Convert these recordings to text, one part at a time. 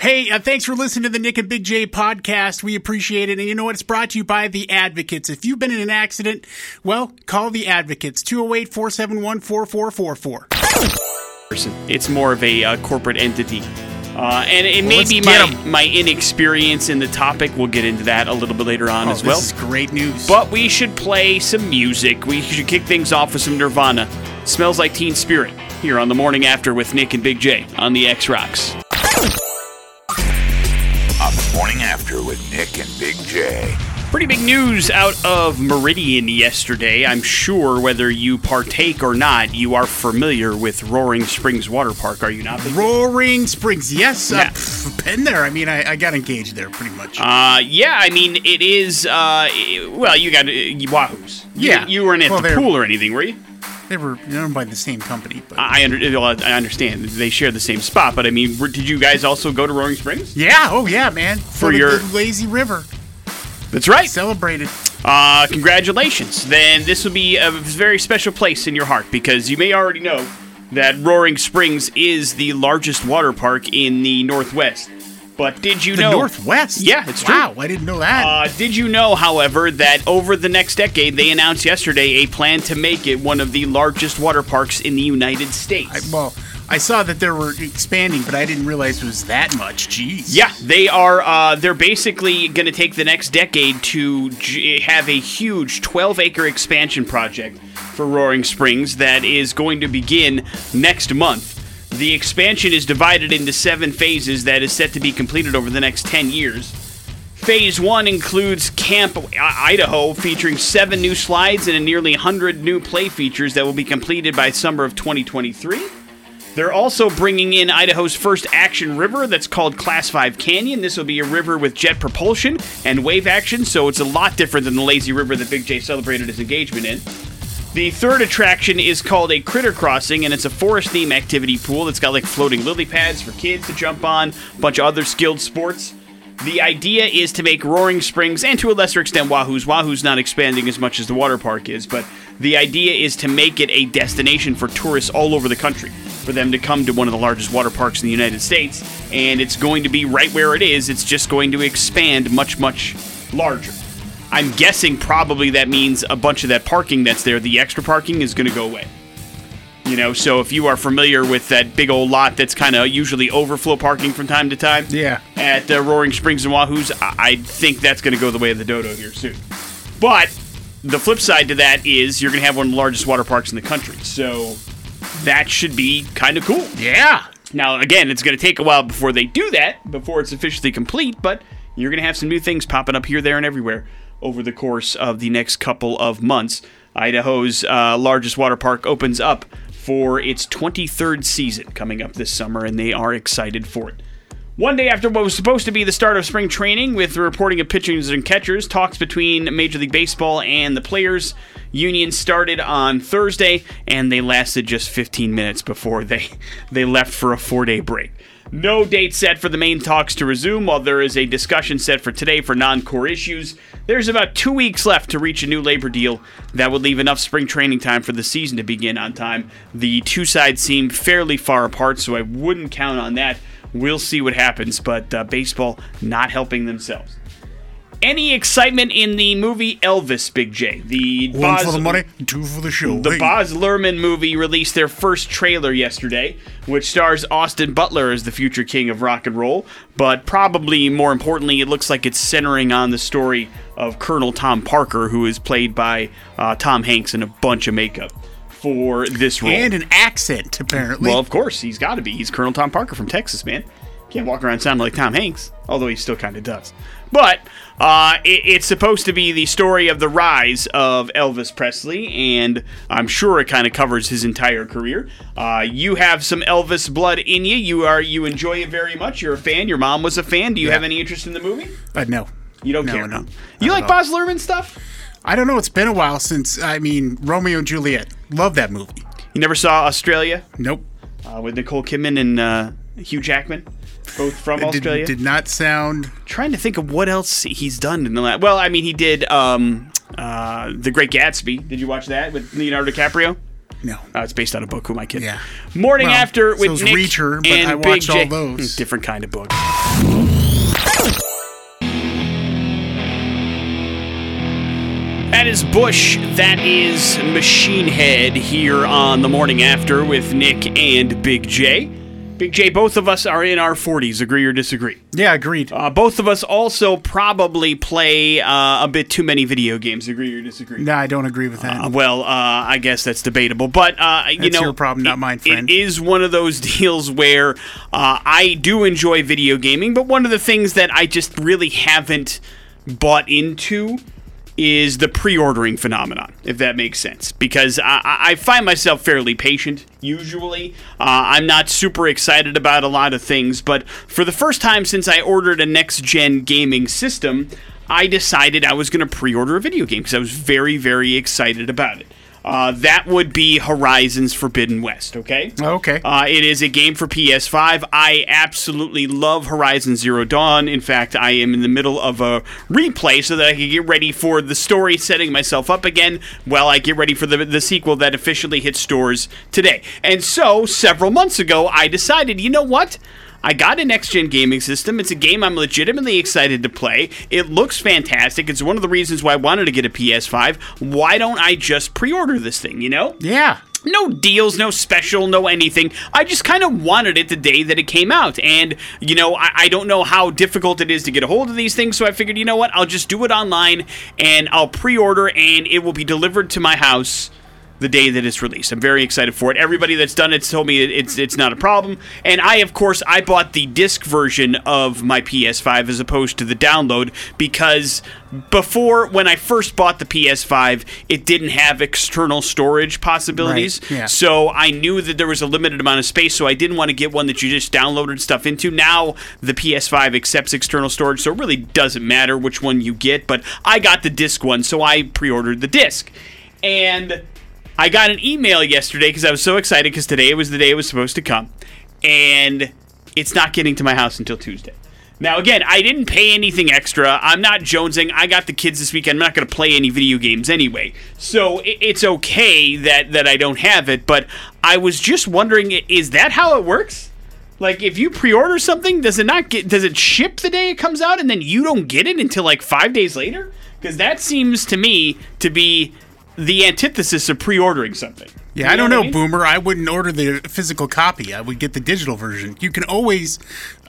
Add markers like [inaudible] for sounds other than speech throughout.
Hey, uh, thanks for listening to the Nick and Big J podcast. We appreciate it. And you know what? It's brought to you by the Advocates. If you've been in an accident, well, call the Advocates 208 471 4444. It's more of a uh, corporate entity. Uh, and it Well, may be my, 'em. my inexperience in the topic. We'll get into that a little bit later on Oh, as well. This is great news. But we should play some music. We should kick things off with some Nirvana. Smells like Teen Spirit here on the morning after with Nick and Big J on the X Rocks. After with Nick and Big J. Pretty big news out of Meridian yesterday. I'm sure whether you partake or not, you are familiar with Roaring Springs Water Park, are you not? Roaring Springs. Yes, Yeah. pff, been there. I mean, I, I got engaged there pretty much. Uh, yeah, I mean, it is, uh, well, you got uh, Wahooz. Yeah. You, weren't at Well, the pool or anything, were you? They were owned by the same company. But I, under, I understand. They share the same spot, but I mean, did you guys also go to Roaring Springs? yeah, oh yeah, man. For, the your- lazy river. That's right. Celebrated. Uh, congratulations. Then this will be a very special place in your heart because you may already know that Roaring Springs is the largest water park in the Northwest. But did you The know? Northwest. Yeah, it's true. Wow, I didn't know that. Uh, did you know, however, that over the next decade, they announced yesterday a plan to make it one of the largest water parks in the United States? I, well, I saw that they were expanding, but I didn't realize it was that much. Jeez. Yeah, they are. Uh, they're basically going to take the next decade to j- have a huge 12-acre expansion project for Roaring Springs that is going to begin next month. The expansion is divided into seven phases that is set to be completed over the next 10 years. Phase one includes Camp Idaho, featuring seven new slides and a nearly 100 new play features that will be completed by summer of 2023. They're also bringing in Idaho's first action river that's called Class 5 Canyon. This will be a river with jet propulsion and wave action, so it's a lot different than the lazy river that Big J celebrated his engagement in. The third attraction is called a Critter Crossing, and it's a forest theme activity pool that's got like floating lily pads for kids to jump on, a bunch of other skilled sports. The idea is to make Roaring Springs, and to a lesser extent Wahooz, Wahooz not expanding as much as the water park is, but the idea is to make it a destination for tourists all over the country, for them to come to one of the largest water parks in the United States, and it's going to be right where it is, it's just going to expand much, much larger. I'm guessing probably that means a bunch of that parking that's there, the extra parking, is going to go away. You know, so if you are familiar with that big old lot that's kind of usually overflow parking from time to time, Yeah. at uh, Roaring Springs and Wahooz, I, I think that's going to go the way of the dodo here soon. But the flip side to that is you're going to have one of the largest water parks in the country, so that should be kind of cool. Yeah. Now, again, it's going to take a while before they do that, before it's officially complete, but you're going to have some new things popping up here, there, and everywhere over the course of the next couple of months. Idaho's uh, largest water park opens up for its 23rd season coming up this summer, and they are excited for it. One day after what was supposed to be the start of spring training, with the reporting of pitchers and catchers, talks between Major League Baseball and the players union started on Thursday, and they lasted just 15 minutes before they they left for a four-day break. No date set for the main talks to resume, while there is a discussion set for today for non-core issues. There's about two weeks left to reach a new labor deal that would leave enough spring training time for the season to begin on time. The two sides seem fairly far apart, so I wouldn't count on that. We'll see what happens, but uh, baseball not helping themselves. Any excitement in the movie Elvis, Big J? The One Baz- for the money, two for the show. the Hey. Baz Luhrmann movie released their first trailer yesterday, which stars Austin Butler as the future king of rock and roll. But probably more importantly, it looks like it's centering on the story of Colonel Tom Parker, who is played by uh, Tom Hanks in a bunch of makeup for this role. and an accent apparently. well, of course, he's got to be. He's Colonel Tom Parker from Texas, man. Can't walk around sounding like Tom Hanks, although he still kind of does. But uh, it, it's supposed to be the story of the rise of Elvis Presley, and I'm sure it kind of covers his entire career. Uh, you have some Elvis blood in you. You are you enjoy it very much. You're a fan. Your mom was a fan. Do you Yeah. have any interest in the movie? uh, no, You don't No, care. no, You like. Baz Luhrmann stuff? I don't know. It's been a while since I mean Romeo and Juliet. Love that movie. You never saw Australia Nope. uh, with Nicole Kidman and uh, Hugh Jackman, both from It did, Australia. did not sound. trying to think of what else he's done in the last. Well, I mean, he did um, uh, The Great Gatsby. Did you watch that with Leonardo DiCaprio? No. Uh, it's based on a book. Who am I kidding? Yeah. Morning Well, after with so's Nick Reacher, but and I Big watched all J. those. Different kind of book. That is Bush. That is Machine Head here on the morning after with Nick and Big J. Big J, both of us are in our 40s. Agree or disagree? Yeah, agreed. Uh, both of us also probably play uh, a bit too many video games. Agree or disagree? no, I don't agree with that. Uh, well, uh, I guess that's debatable, but uh, you That's know, your problem, not it- mine, friend. It is one of those [laughs] deals where uh, I do enjoy video gaming, but one of the things that I just really haven't bought into is the pre-ordering phenomenon, if that makes sense. Because I, I find myself fairly patient usually. Uh, I'm not super excited about a lot of things, but for the first time since I ordered a next-gen gaming system, I decided I was going to pre-order a video game because I was very, very excited about it. Uh, that would be Horizons Forbidden West, okay? Okay. Uh, it is a game for PS5. I absolutely love Horizon Zero Dawn. In fact, I am in the middle of a replay so that I can get ready for the story, setting myself up again while I get ready for the, the sequel that officially hits stores today. And so, several months ago, I decided, you know what? I got a next gen gaming system. It's a game I'm legitimately excited to play. It looks fantastic. It's one of the reasons why I wanted to get a PS5. Why don't I just pre order this thing, you know? yeah. no deals, no special, no anything. I just kind of wanted it the day that it came out. And, you know, I, I don't know how difficult it is to get a hold of these things, so I figured, you know what, I'll just do it online and I'll pre order and it will be delivered to my house the day that it's released. I'm very excited for it. Everybody that's done it's told me it's it's not a problem. And I of course I bought the disc version of my PS5 as opposed to the download because before when I first bought the PS5, it didn't have external storage possibilities. Right, yeah. So I knew that there was a limited amount of space, so I didn't want to get one that you just downloaded stuff into. Now the PS5 accepts external storage, so it really doesn't matter which one you get. But I got the disc one, so I pre-ordered the disc. And I got an email yesterday because I was so excited because today was the day it was supposed to come, and it's not getting to my house until Tuesday. Now, again, I didn't pay anything extra. I'm not jonesing. I got the kids this weekend. I'm not going to play any video games anyway, so it's okay that that I don't have it. But I was just wondering, is that how it works? Like, if you pre-order something, does it not get? Does it ship the day it comes out, and then you don't get it until like five days later? Because that seems to me to be the antithesis of pre-ordering something. Yeah, You I don't know, mean? Boomer. I wouldn't order the physical copy. I would get the digital version. You can always,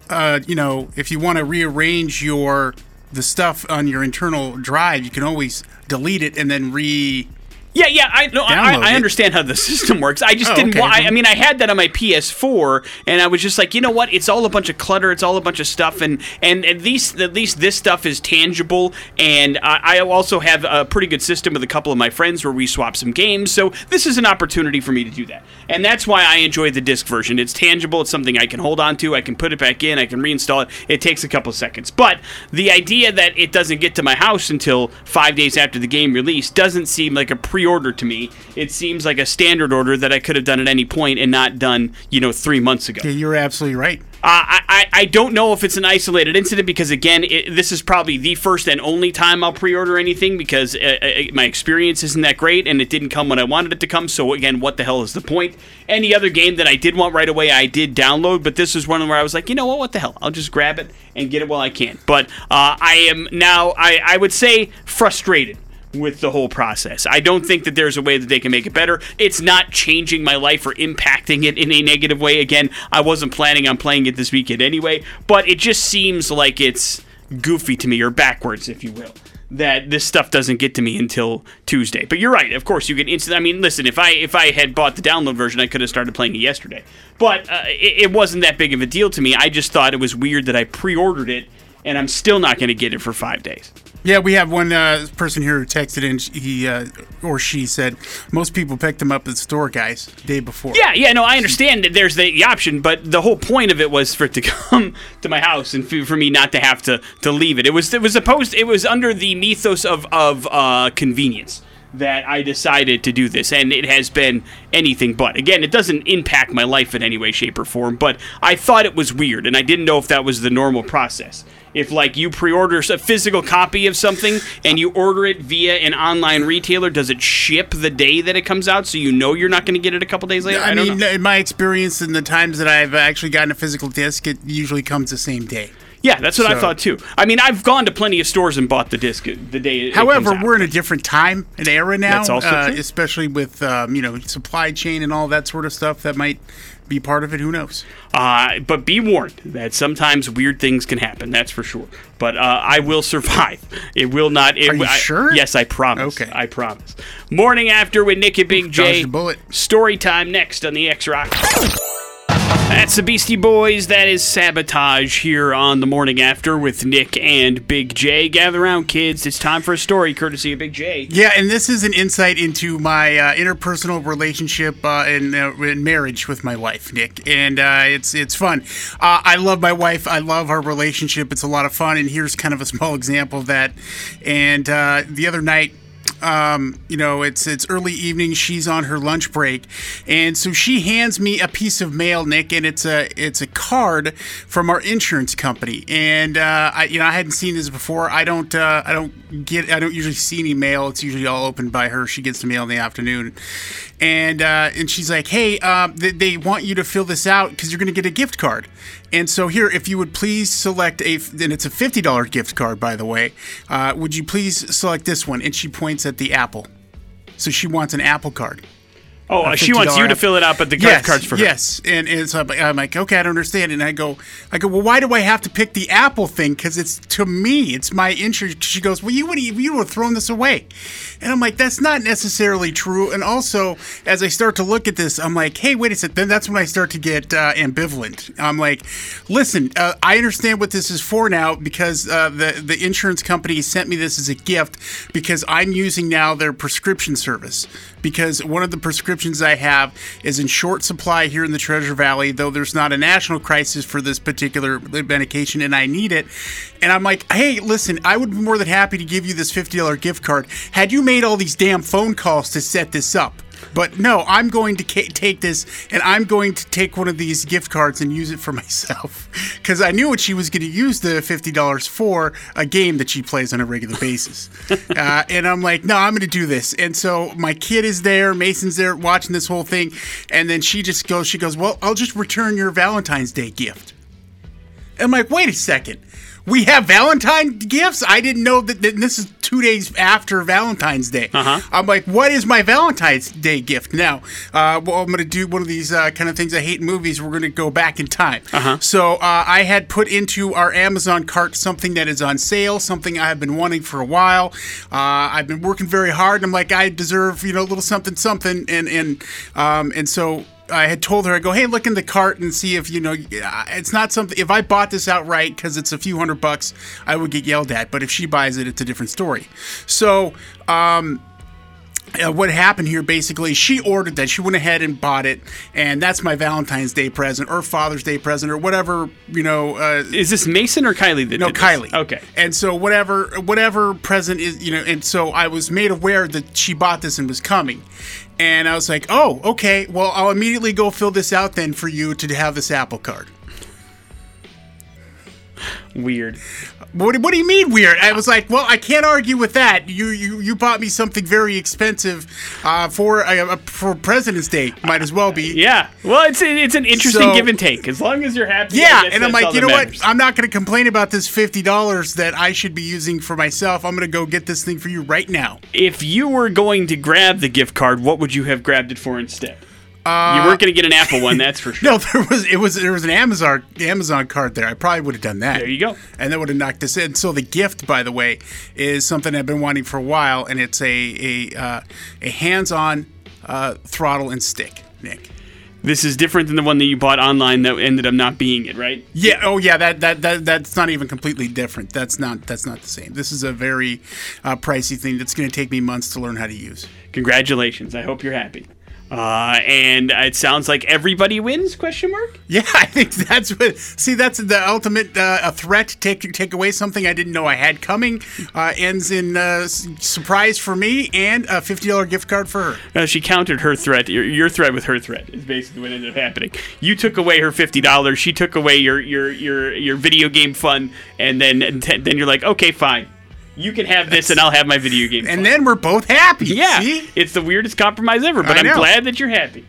uh, you know, if you want to rearrange your the stuff on your internal drive, you can always delete it and then re. Yeah, yeah, I no, I, Download I understand how the [laughs] system works. I just Oh, didn't. okay. I, I mean, I had that on my PS4, and I was just like, you know what? It's all a bunch of clutter. It's all a bunch of stuff, and and at least at least this stuff is tangible. And I, I also have a pretty good system with a couple of my friends where we swap some games. So this is an opportunity for me to do that, and that's why I enjoy the disc version. It's tangible. It's something I can hold on to. I can put it back in. I can reinstall it. It takes a couple seconds, but the idea that it doesn't get to my house until five days after the game release doesn't seem like a pre-order to me. It seems like a standard order that I could have done at any point and not done, you know, three months ago. Yeah, you're absolutely right. Uh, I, I don't know if it's an isolated incident because again, it, this is probably the first and only time I'll pre-order anything because uh, uh, my experience isn't that great and it didn't come when I wanted it to come. So again, what the hell is the point? Any other game that I did want right away, I did download, but this is one where I was like, you know what? What the hell? I'll just grab it and get it while I can. But uh, I am now, I, I would say, frustrated with the whole process. I don't think that there's a way that they can make it better. It's not changing my life or impacting it in a negative way. Again, I wasn't planning on playing it this weekend anyway, but it just seems like it's goofy to me or backwards, if you will. That this stuff doesn't get to me until Tuesday. But you're right. Of course, you can instant. I mean, listen. If I if I had bought the download version, I could have started playing it yesterday. But uh, it, it wasn't that big of a deal to me. I just thought it was weird that I pre-ordered it, and I'm still not going to get it for five days. Yeah, we have one uh, person here who texted in. He uh, or she said most people picked them up at the store, guys, day before. Yeah, yeah, no, I understand that there's the option, but the whole point of it was for it to [laughs] come to my house and for for me not to have to to leave it. It was it was supposed it was under the mythos of of uh, convenience. that I decided to do this, and it has been anything but. Again, it doesn't impact my life in any way, shape, or form, but I thought it was weird, and I didn't know if that was the normal process. If like you pre-order a physical copy of something and you order it via an online retailer, does it ship the day that it comes out, so you know you're not going to get it a couple days later? I, don't mean, know. in my experience, in the times that I've actually gotten a physical disc, it usually comes the same day. Yeah, that's what I thought too. I mean, I've gone to plenty of stores and bought the disc the day. It However, comes out. we're in a different time and era now, That's also uh, true. especially with um, you know supply chain and all that sort of stuff that might be part of it. Who knows? Uh, but be warned that sometimes weird things can happen. That's for sure. But uh, I will survive. It will not. It, Are you I- sure? Yes, I promise. Okay. I promise. Morning after with Nick and Big J. Bullet. Story time next on the X Rock. That's the Beastie Boys. That is Sabotage here on the morning after with Nick and Big J. Gather around, kids. It's time for a story courtesy of Big J. Yeah, and this is an insight into my uh, interpersonal relationship uh, and, uh, in marriage with my wife, Nick, and uh, it's it's fun. Uh, I love my wife. I love our relationship. It's a lot of fun, and here's kind of a small [laughs] example of that. And uh, the other night. Um, you know, it's it's early evening. She's on her lunch break, and so she hands me a piece of mail, Nick, and it's a it's a card from our insurance company. And uh, I, you know, I hadn't seen this before. I don't uh, I don't get I don't usually see any mail. It's usually all opened by her. She gets the mail in the afternoon, and uh, and she's like, hey, um, they, they want you to fill this out because you're going to get a gift card. And so here, if you would please select a, and it's a fifty dollar gift card, by the way. Uh, would you please select this one? And she points at the Apple. So she wants an Apple card. Oh, she wants you to fill it out, but the gift yes, card's for her. Yes, and, and so I'm like- I'm like, okay, I don't understand. And I go, I go, well, why do I have to pick the Apple thing? Because it's to me, it's my interest. She goes, well, you would you would have thrown this away, and I'm like, that's not necessarily true. And also, as I start to look at this, I'm like, hey, wait a second. Then that's when I start to get uh, ambivalent. I'm like, listen, uh, I understand what this is for now because uh, the the insurance company sent me this as a gift because I'm using now their prescription service because one of the prescriptions I have is in short supply here in the Treasure Valley, though there's not a national crisis for this particular medication and I need it. And I'm like, hey, listen, I would be more than happy to give you this $50 gift card had you made all these damn phone calls to set this up. But no, I'm going to ca- take this and I'm going to take one of these gift cards and use it for [laughs] myself. Because I knew what she was going to use the $50 for a game that she plays on a regular basis. [laughs] uh, and I'm like, no, I'm going to do this. And so my kid is there, Mason's there watching this whole thing. And then she just goes, she goes, well, I'll just return your Valentine's Day gift. I'm like, wait a second. We have Valentine gifts? I didn't know that, that this is two days after Valentine's Day. Uh-huh. I'm like, what is my Valentine's Day gift? Now, uh, well, I'm going to do one of these uh, kind of things I hate in movies. We're going to go back in time. Uh-huh. So uh, I had put into our Amazon cart something that is on sale, something I have been wanting for a while. Uh, I've been working very hard. And I'm like, I deserve, you know, a little something, something. And, and, um, and so I had told her, I go, hey, look in the cart and see if you know, it's not something. If I bought this outright because it's a few hundred bucks, I would get yelled at. But if she buys it, it's a different story. So, um, uh, what happened here basically she ordered that she went ahead and bought it and that's my valentine's day present or father's day present or whatever you know uh, Is this Mason or Kylie that no, did this? Kylie. Okay. And so whatever whatever present is, you know, and so I was made aware that she bought this and was coming. And I was like, "Oh, okay. Well, I'll immediately go fill this out then for you to have this Apple card." Weird. What, what do you mean weird? I was like, well, I can't argue with that. You you, you bought me something very expensive uh, for uh, for President's Day. Might as well be. Yeah. Well, it's it's an interesting So- give and take. As long as you're happy. Yeah, and I'm like, you know matters. what? I'm not going to complain about this fifty dollars that I should be using for myself. I'm going to go get this thing for you right now. If you were going to grab the gift card, what would you have grabbed it for instead? You weren't going to get an Apple one, that's for [laughs] sure. Uh, No, there was it was there was an Amazon Amazon card there. I probably would have done that. There you go. And that would have knocked this in. So the gift, by the way, is something I've been wanting for a while, and it's a a uh, a hands-on uh, throttle and stick, Nick. This is different than the one that you bought online that ended up not being it, right? Yeah. Oh, yeah. That that that that's not even completely different. That's not that's not the same. This is a very uh, pricey thing that's going to take me months to learn how to use. Congratulations. I hope you're happy. Uh, and it sounds like everybody wins? Question mark. [laughs] Yeah, I think that's what. See, that's the ultimate uh, a threat. Take take away something I didn't know I had coming. Uh, ends in uh, surprise for me and a fifty dollar gift card for her. She countered her threat. Your, your threat with her threat is basically what ended up happening. You took away her fifty dollars. She took away your your your your video game fun, and then and t- then you're like, okay, fine, you can have this, and I'll have my video game. And fun. then we're both happy. yeah, See? it's the weirdest compromise ever. But I I'm know. glad that you're happy.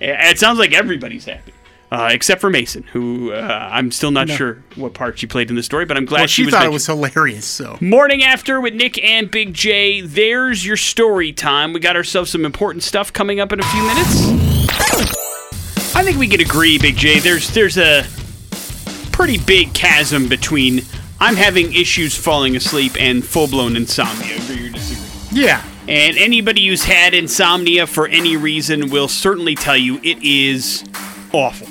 Uh, It sounds like everybody's happy. Uh, except for Mason, who uh, I'm still not sure what part she played in the story, but I'm glad Well, she, she was thought it was hilarious. So Morning after with Nick and Big J. There's your story time. We got ourselves some important stuff coming up in a few minutes. I think we can agree, Big J. There's there's a pretty big chasm between I'm having issues falling asleep and full blown insomnia. Agree or disagree? yeah, And anybody who's had insomnia for any reason will certainly tell you it is awful.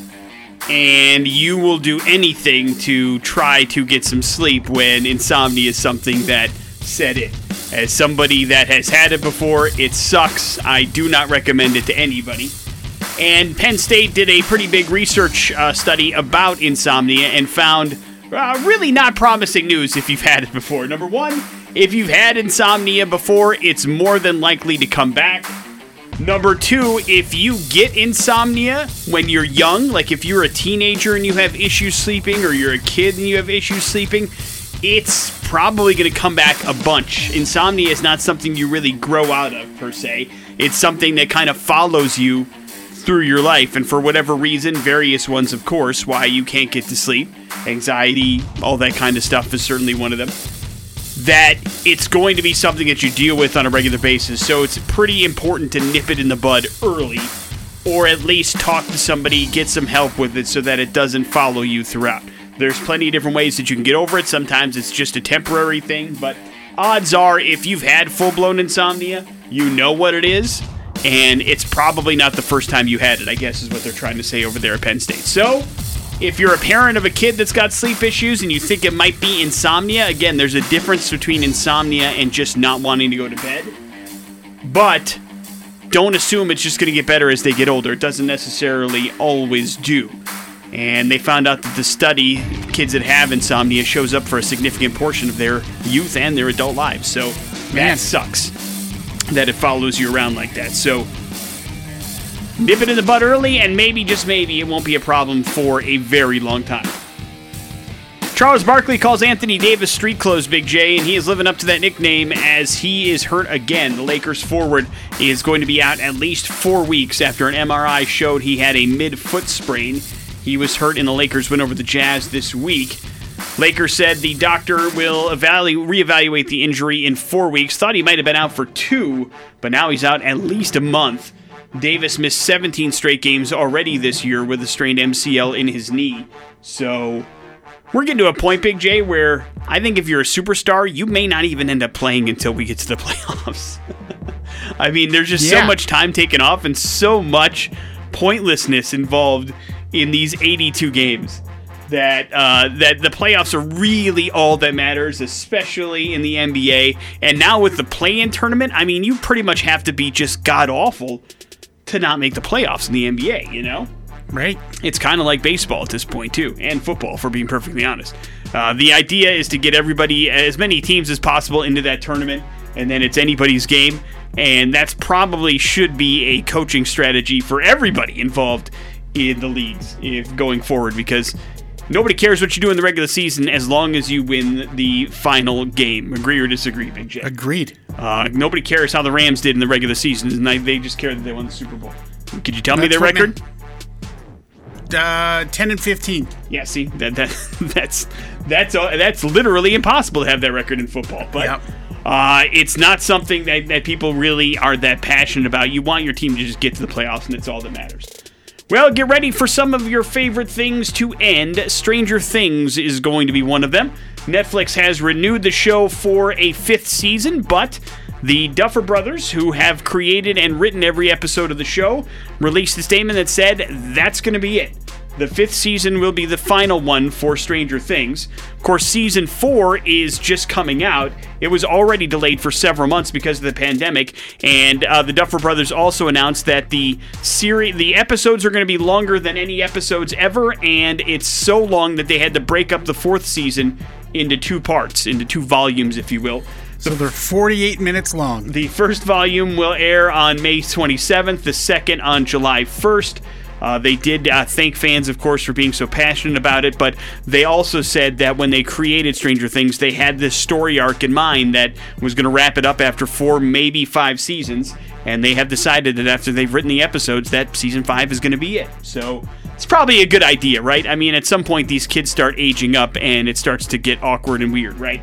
And you will do anything to try to get some sleep when insomnia is something that set in. As somebody that has had it before, it sucks. I do not recommend it to anybody. And Penn State did a pretty big research uh, study about insomnia and found uh, really not promising news if you've had it before. Number one, if you've had insomnia before, it's more than likely to come back. Number two, if you get insomnia when you're young, like if you're a teenager and you have issues sleeping, or you're a kid and you have issues sleeping, it's probably going to come back a bunch. Insomnia is not something you really grow out of, per se. It's something that kind of follows you through your life, and for whatever reason, various ones, of course, why you can't get to sleep, anxiety, all that kind of stuff is certainly one of them that it's going to be something that you deal with on a regular basis. So it's pretty important to nip it in the bud early, or at least talk to somebody, get some help with it so that it doesn't follow you throughout. There's plenty of different ways that you can get over it. Sometimes it's just a temporary thing, but odds are if you've had full blown insomnia, you know what it is. And it's probably not the first time you had it, I guess, is what they're trying to say over there at Penn State. So, if you're a parent of a kid that's got sleep issues and you think it might be insomnia, again, there's a difference between insomnia and just not wanting to go to bed. But don't assume it's just going to get better as they get older. It doesn't necessarily always do. And they found out that the study, kids that have insomnia, shows up for a significant portion of their youth and their adult lives. So Man. that sucks that it follows you around like that. So nip it in the bud early, and maybe, just maybe, it won't be a problem for a very long time. Charles Barkley calls Anthony Davis street clothes Big J, and he is living up to that nickname as he is hurt again. The Lakers forward is going to be out at least four weeks after an MRI showed he had a mid foot sprain. He was hurt in the Lakers win over the Jazz this week. Lakers said the doctor will evalu- reevaluate the injury in four weeks. Thought he might have been out for two, but now he's out at least a month. Davis missed 17 straight games already this year with a strained MCL in his knee. So we're getting to a point, Big J, where I think if you're a superstar, you may not even end up playing until we get to the [laughs] playoffs. [laughs] I mean, there's just so much time taken off and so much pointlessness involved in these 82 games that uh, that the playoffs are really all that matters, especially in the NBA. And now with the play-in tournament, I mean, you pretty much have to be just god awful to not make the playoffs in the NBA. You know? right. It's kind of like baseball at this point too, and football, for being perfectly honest. Uh, the idea is to get everybody, as many teams as possible, into that tournament, and then it's anybody's game. And that's probably should be a coaching strategy for everybody involved in the leagues if going forward, because nobody cares what you do in the regular season as long as you win the final game. Agree or disagree, Big J? Agreed. Uh, nobody cares how the Rams did in the regular season, and they- they just care that they won the Super Bowl. Could you tell me their record? Uh, ten and fifteen. Yeah, see that that [laughs] that's that's uh, that's literally impossible to have that record in football. But Yep. uh, it's not something that, that people really are that passionate about. You want your team to just get to the playoffs, and it's all that matters. Well, get ready for some of your favorite things to end. Stranger Things is going to be one of them. Netflix has renewed the show for a fifth season, but the Duffer Brothers, who have created and written every episode of the show, released a statement that said that's going to be it. The fifth season will be the final one for Stranger Things. Of course, season four is just coming out. It was already delayed for several months because of the pandemic, and uh, the Duffer Brothers also announced that the series, the episodes are going to be longer than any episodes ever, and it's so long that they had to break up the fourth season into two parts, into two volumes, if you will. So they're 48 minutes long. The first volume will air on May 27th, the second on July 1st. Uh, they did uh, thank fans, of course, for being so passionate about it, but they also said that when they created Stranger Things, they had this story arc in mind that was going to wrap it up after four, maybe five seasons, and they have decided that after they've written the episodes, that season five is going to be it. So it's probably a good idea, right? I mean, at some point, these kids start aging up, and it starts to get awkward and weird, right?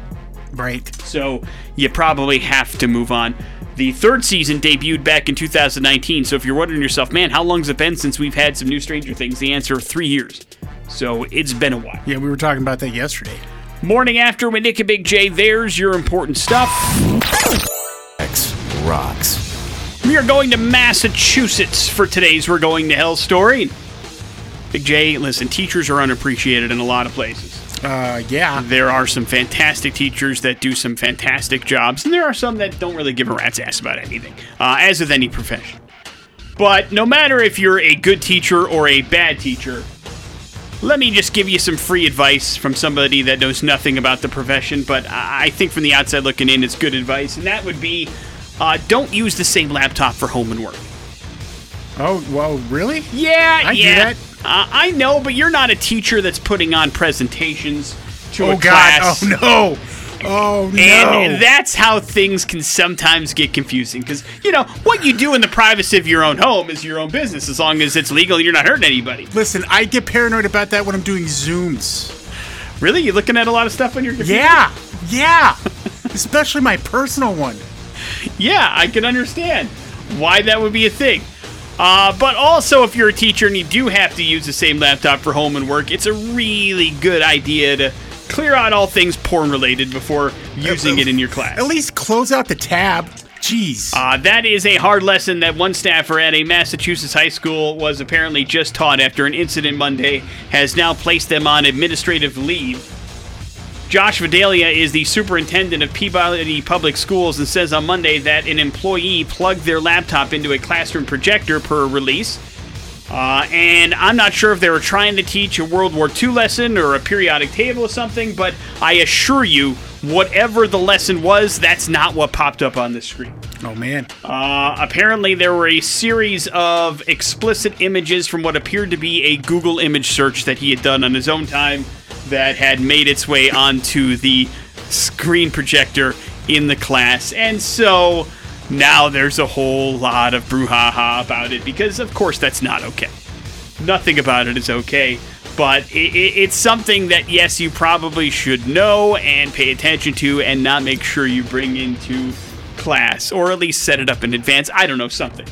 Right. So you probably have to move on. The third season debuted back in 2019. So if you're wondering yourself, man, how long has it been since we've had some new Stranger Things? The answer: three years. So it's been a while. Yeah, we were talking about that yesterday. Morning after with Nick and Big J. There's your important stuff. X rocks. We are going to Massachusetts for today's We're Going to Hell story. Big J, listen, teachers are unappreciated in a lot of places. Uh, yeah. There are some fantastic teachers that do some fantastic jobs, and there are some that don't really give a rat's ass about anything, uh, as with any profession. But no matter if you're a good teacher or a bad teacher, let me just give you some free advice from somebody that knows nothing about the profession, but I think from the outside looking in, it's good advice, and that would be uh, don't use the same laptop for home and work. Oh, well, really? Yeah, I do yeah. that. Uh, I know, but you're not a teacher that's putting on presentations to a Oh, God. class. Oh, no. Oh, no. And that's how things can sometimes get confusing. Because, you know, what you do in the privacy of your own home is your own business as long as it's legal and you're not hurting anybody. Listen, I get paranoid about that when I'm doing Zooms. Really? You're looking at a lot of stuff on your computer? Yeah. Yeah. [laughs] Especially my personal one. Yeah, I can understand why that would be a thing. Uh, but also, if you're a teacher and you do have to use the same laptop for home and work, it's a really good idea to clear out all things porn related before using it in your class. At least close out the tab. Jeez. Uh, that is a hard lesson that one staffer at a Massachusetts high school was apparently just taught after an incident Monday has now placed them on administrative leave. Josh Vadala is the superintendent of Peabody Public Schools and says on Monday that an employee plugged their laptop into a classroom projector per release. Uh, and I'm not sure if they were trying to teach a World War II lesson or a periodic table or something, but I assure you, whatever the lesson was, that's not what popped up on the screen. oh, man. Uh, apparently, there were a series of explicit images from what appeared to be a Google image search that he had done on his own time that had made its way onto the screen projector in the class. And so now there's a whole lot of brouhaha about it because, of course, that's not okay. Nothing about it is okay. But it, it, it's something that, yes, you probably should know and pay attention to and not make sure you bring into class or at least set it up in advance. I don't know, something.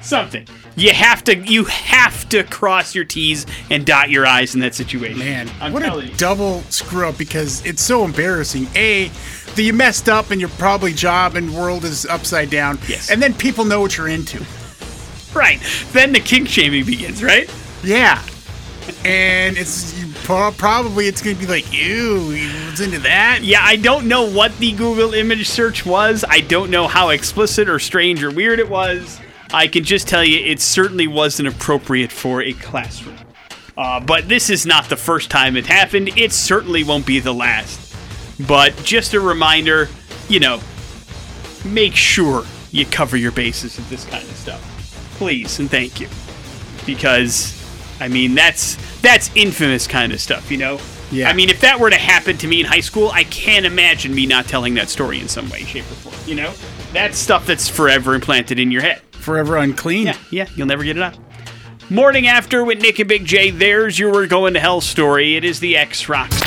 Something. You have to you have to cross your T's and dot your I's in that situation. Man, I'm what a you. double screw up because it's so embarrassing. A, that you messed up and your probably job and world is upside down. Yes. And then people know what you're into. Right. Then the kink shaming begins, right? Yeah. And it's you, probably it's going to be like, ew, he was into that. Yeah, I don't know what the Google image search was. I don't know how explicit or strange or weird it was. I can just tell you it certainly wasn't appropriate for a classroom. Uh, but this is not the first time it happened. It certainly won't be the last. But just a reminder, you know, make sure you cover your bases with this kind of stuff. Please and thank you. Because I mean that's that's infamous kind of stuff, you know? Yeah. I mean if that were to happen to me in high school, I can't imagine me not telling that story in some way, shape, or form. You know? That's stuff that's forever implanted in your head. Forever unclean. Yeah, yeah, you'll never get it out. Morning after with Nick and Big J. There's your We're Going to Hell story. It is the X Rocks.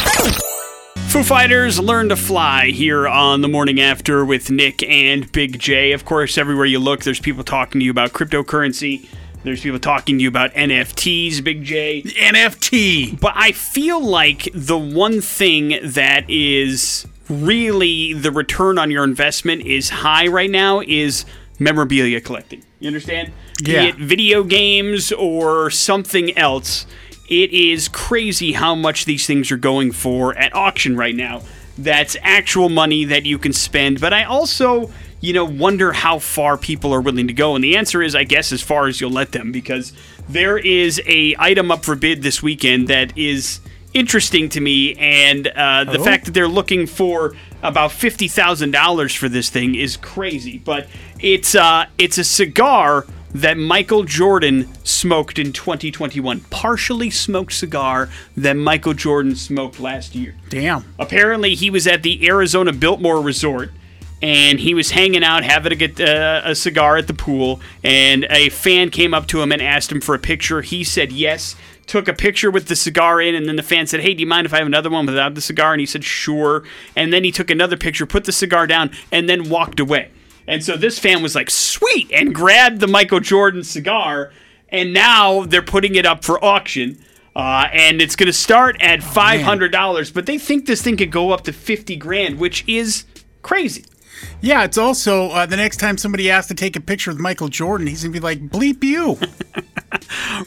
Foo Fighters Learn to Fly here on the morning after with Nick and Big J. Of course, everywhere you look, there's people talking to you about cryptocurrency. There's people talking to you about NFTs, Big J. NFT. But I feel like the one thing that is really the return on your investment is high right now is memorabilia collecting. You understand? Yeah. Be it video games or something else. it is crazy how much these things are going for at auction right now. That's actual money that you can spend. But I also, you know, wonder how far people are willing to go. And the answer is, I guess, as far as you'll let them, because there is a item up for bid this weekend that is interesting to me, and uh, the Oh. fact that they're looking for about fifty thousand dollars for this thing is crazy. But it's uh, it's a cigar that Michael Jordan smoked in 2021, partially smoked cigar that Michael Jordan smoked last year. Damn. Apparently, he was at the Arizona Biltmore Resort and he was hanging out, having a, get, uh, a cigar at the pool. And a fan came up to him and asked him for a picture. He said yes, took a picture with the cigar in. And then the fan said, Hey, do you mind if I have another one without the cigar? And he said, Sure. And then he took another picture, put the cigar down, and then walked away. And so this fan was like, Sweet, and grabbed the Michael Jordan cigar. And now they're putting it up for auction. Uh, and it's going to start at five hundred dollars, but they think this thing could go up to fifty grand, which is crazy. Yeah, it's also uh, the next time somebody asks to take a picture with Michael Jordan, he's gonna be like, "Bleep you!" [laughs]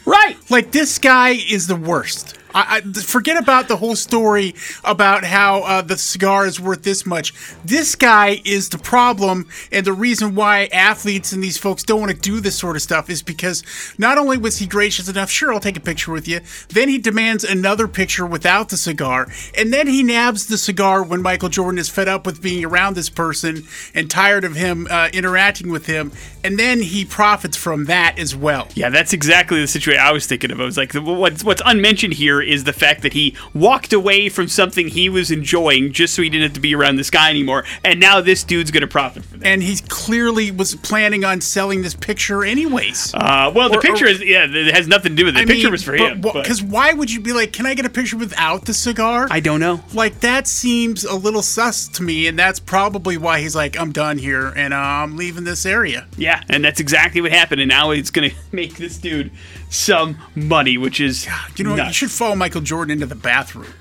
Right. like this guy is the worst. I, I forget about the whole story about how uh, the cigar is worth this much. This guy is the problem, and the reason why athletes and these folks don't want to do this sort of stuff is because not only was he gracious enough, sure, I'll take a picture with you. Then he demands another picture without the cigar, and then he nabs the cigar when Michael Jordan is fed up with being around this person and tired of him uh, interacting with him, and then he profits from that as well. Yeah, that's exactly the situation I was thinking of. I was like, what's what's unmentioned here is the fact that he walked away from something he was enjoying just so he didn't have to be around this guy anymore, and now this dude's going to profit from that. and he clearly was planning on selling this picture anyways. Uh, well, the Or- picture or- is yeah, it has nothing to do with it. The picture was for him. Because why would you be like, "Can I get a picture without the cigar?" I don't know. like that seems a little sus to me, and that's probably why he's like, "I'm done here, and uh, I'm leaving this area." Yeah, and that's exactly what happened. And now it's going [laughs] to make this dude some money, which is You know, what? you should follow Michael Jordan into the bathroom.